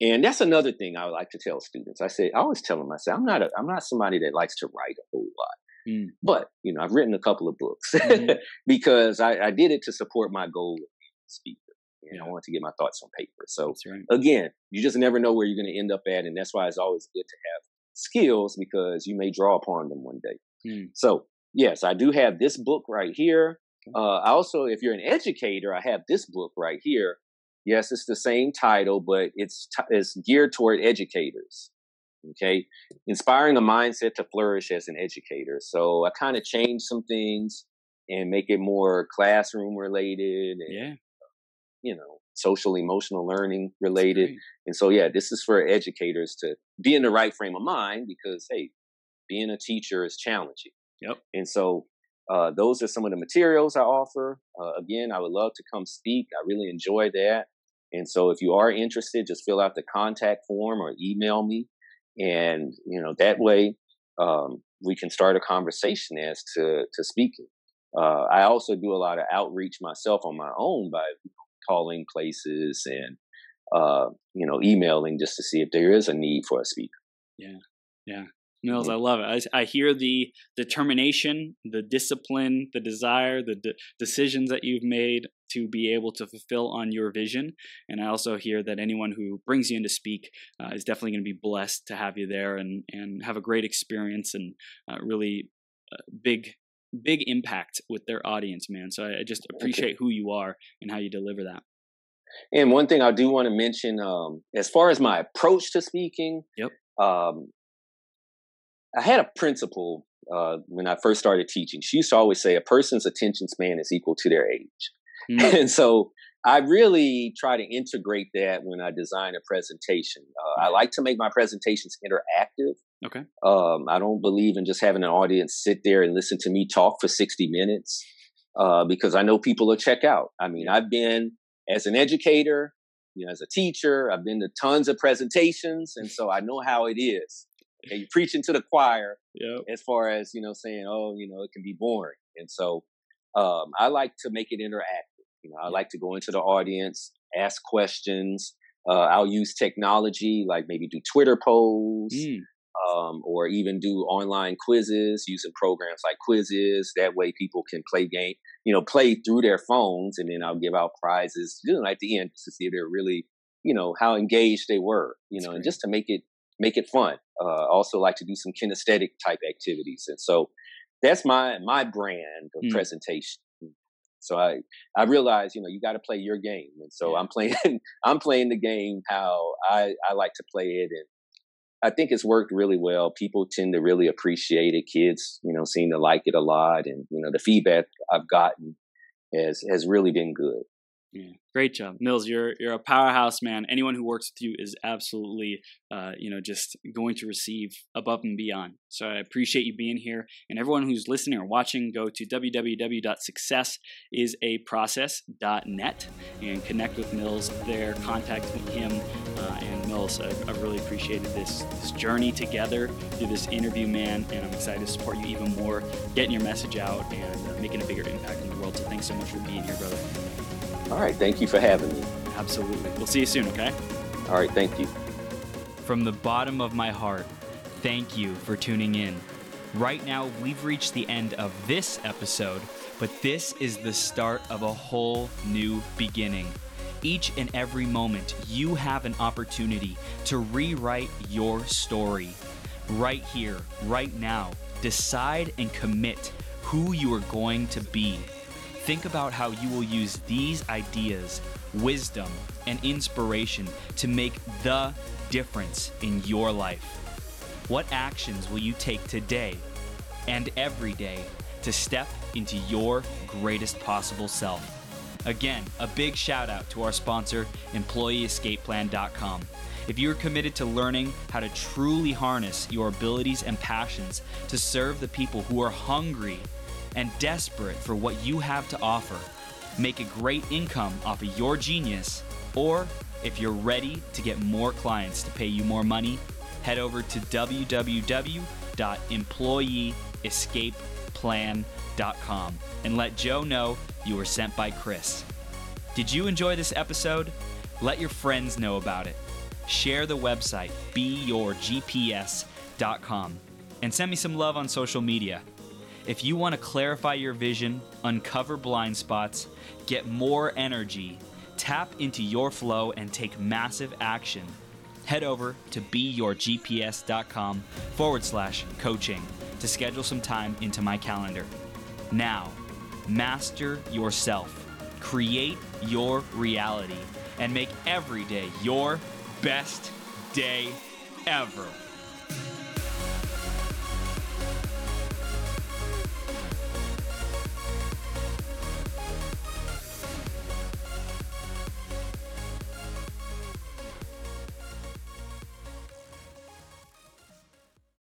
and that's another thing I would like to tell students. I say, I always tell them, I say, I'm not, a, I'm not somebody that likes to write a whole lot, mm. but you know, I've written a couple of books mm-hmm. because I, I, did it to support my goal of being a speaker. And yeah. I want to get my thoughts on paper. So right. again, you just never know where you're going to end up at, and that's why it's always good to have skills because you may draw upon them one day. Mm. So yes, I do have this book right here. Uh, also, if you're an educator, I have this book right here Yes, it's the same title, but it's t- it's geared toward educators. Okay, inspiring a mindset to flourish as an educator. So I kind of changed some things and make it more classroom related. And, yeah, you know, social emotional learning related. And so yeah, this is for educators to be in the right frame of mind because hey, being a teacher is challenging. Yep. And so uh, those are some of the materials I offer. Uh, again, I would love to come speak. I really enjoy that. And so if you are interested, just fill out the contact form or email me. And, you know, that way um, we can start a conversation as to, to speaking. Uh, I also do a lot of outreach myself on my own by calling places and, uh, you know, emailing just to see if there is a need for a speaker. Yeah. Yeah. Mills, I love it. I, I, hear the determination, the discipline, the desire, the de- decisions that you've made to be able to fulfill on your vision. And I also hear that anyone who brings you in to speak uh, is definitely going to be blessed to have you there and, and have a great experience and uh, really uh, big big impact with their audience, man. So I, I just appreciate who you are and how you deliver that. And one thing I do want to mention, um, as far as my approach to speaking, yep. Um, I had a principal uh, when I first started teaching. She used to always say a person's attention span is equal to their age. Mm. And so I really try to integrate that when I design a presentation. Uh, I like to make my presentations interactive. Okay. Um, I don't believe in just having an audience sit there and listen to me talk for 60 minutes uh, because I know people will check out. I mean, I've been as an educator, you know, as a teacher, I've been to tons of presentations, and so I know how it is. Okay, you're preaching to the choir yep. as far as you know, saying, "Oh, you know, it can be boring," and so um, I like to make it interactive. You know, I like to go into the audience, ask questions. Uh, I'll use technology, like maybe do Twitter polls, mm. um, or even do online quizzes using programs like Quizizz. That way, people can play game, you know, play through their phones, and then I'll give out prizes you know, at the end to see if they're really, you know, how engaged they were. You know, and just to make it make it fun. Uh, also like to do some kinesthetic type activities, and so that's my my brand of mm. presentation. So I I realize you know you got to play your game, and so yeah. I'm playing I'm playing the game how I I like to play it, and I think it's worked really well. People tend to really appreciate it. Kids, you know, seem to like it a lot, and you know the feedback I've gotten has has really been good. Yeah, great job, Mills. You're you're a powerhouse, man. Anyone who works with you is absolutely, uh, you know, just going to receive above and beyond. So I appreciate you being here, and everyone who's listening or watching, go to www.successisaprocess.net and connect with Mills there. Contact him uh, and Mills. I, I really appreciated this this journey together through this interview, man, and I'm excited to support you even more, getting your message out and uh, making a bigger impact in the world. So thanks so much for being here, brother. All right. Thank you for having me. Absolutely. We'll see you soon, okay? All right. Thank you. From the bottom of my heart, thank you for tuning in. Right now, we've reached the end of this episode, but this is the start of a whole new beginning. Each and every moment, you have an opportunity to rewrite your story. Right here, right now, decide and commit who you are going to be Think about how you will use these ideas, wisdom, and inspiration to make the difference in your life. What actions will you take today and every day to step into your greatest possible self? Again, a big shout out to our sponsor, EmployeeEscapePlan.com. If you're committed to learning how to truly harness your abilities and passions to serve the people who are hungry and desperate for what you have to offer. Make a great income off of your genius, or if you're ready to get more clients to pay you more money, head over to www.employeeescapeplan.com and let Joe know you were sent by Chris. Did you enjoy this episode? Let your friends know about it. Share the website, beyourgps.com, and send me some love on social media. If you want to clarify your vision, uncover blind spots, get more energy, tap into your flow, and take massive action, head over to beyourgps.com forward slash coaching to schedule some time into my calendar. Now, master yourself, create your reality, and make every day your best day ever.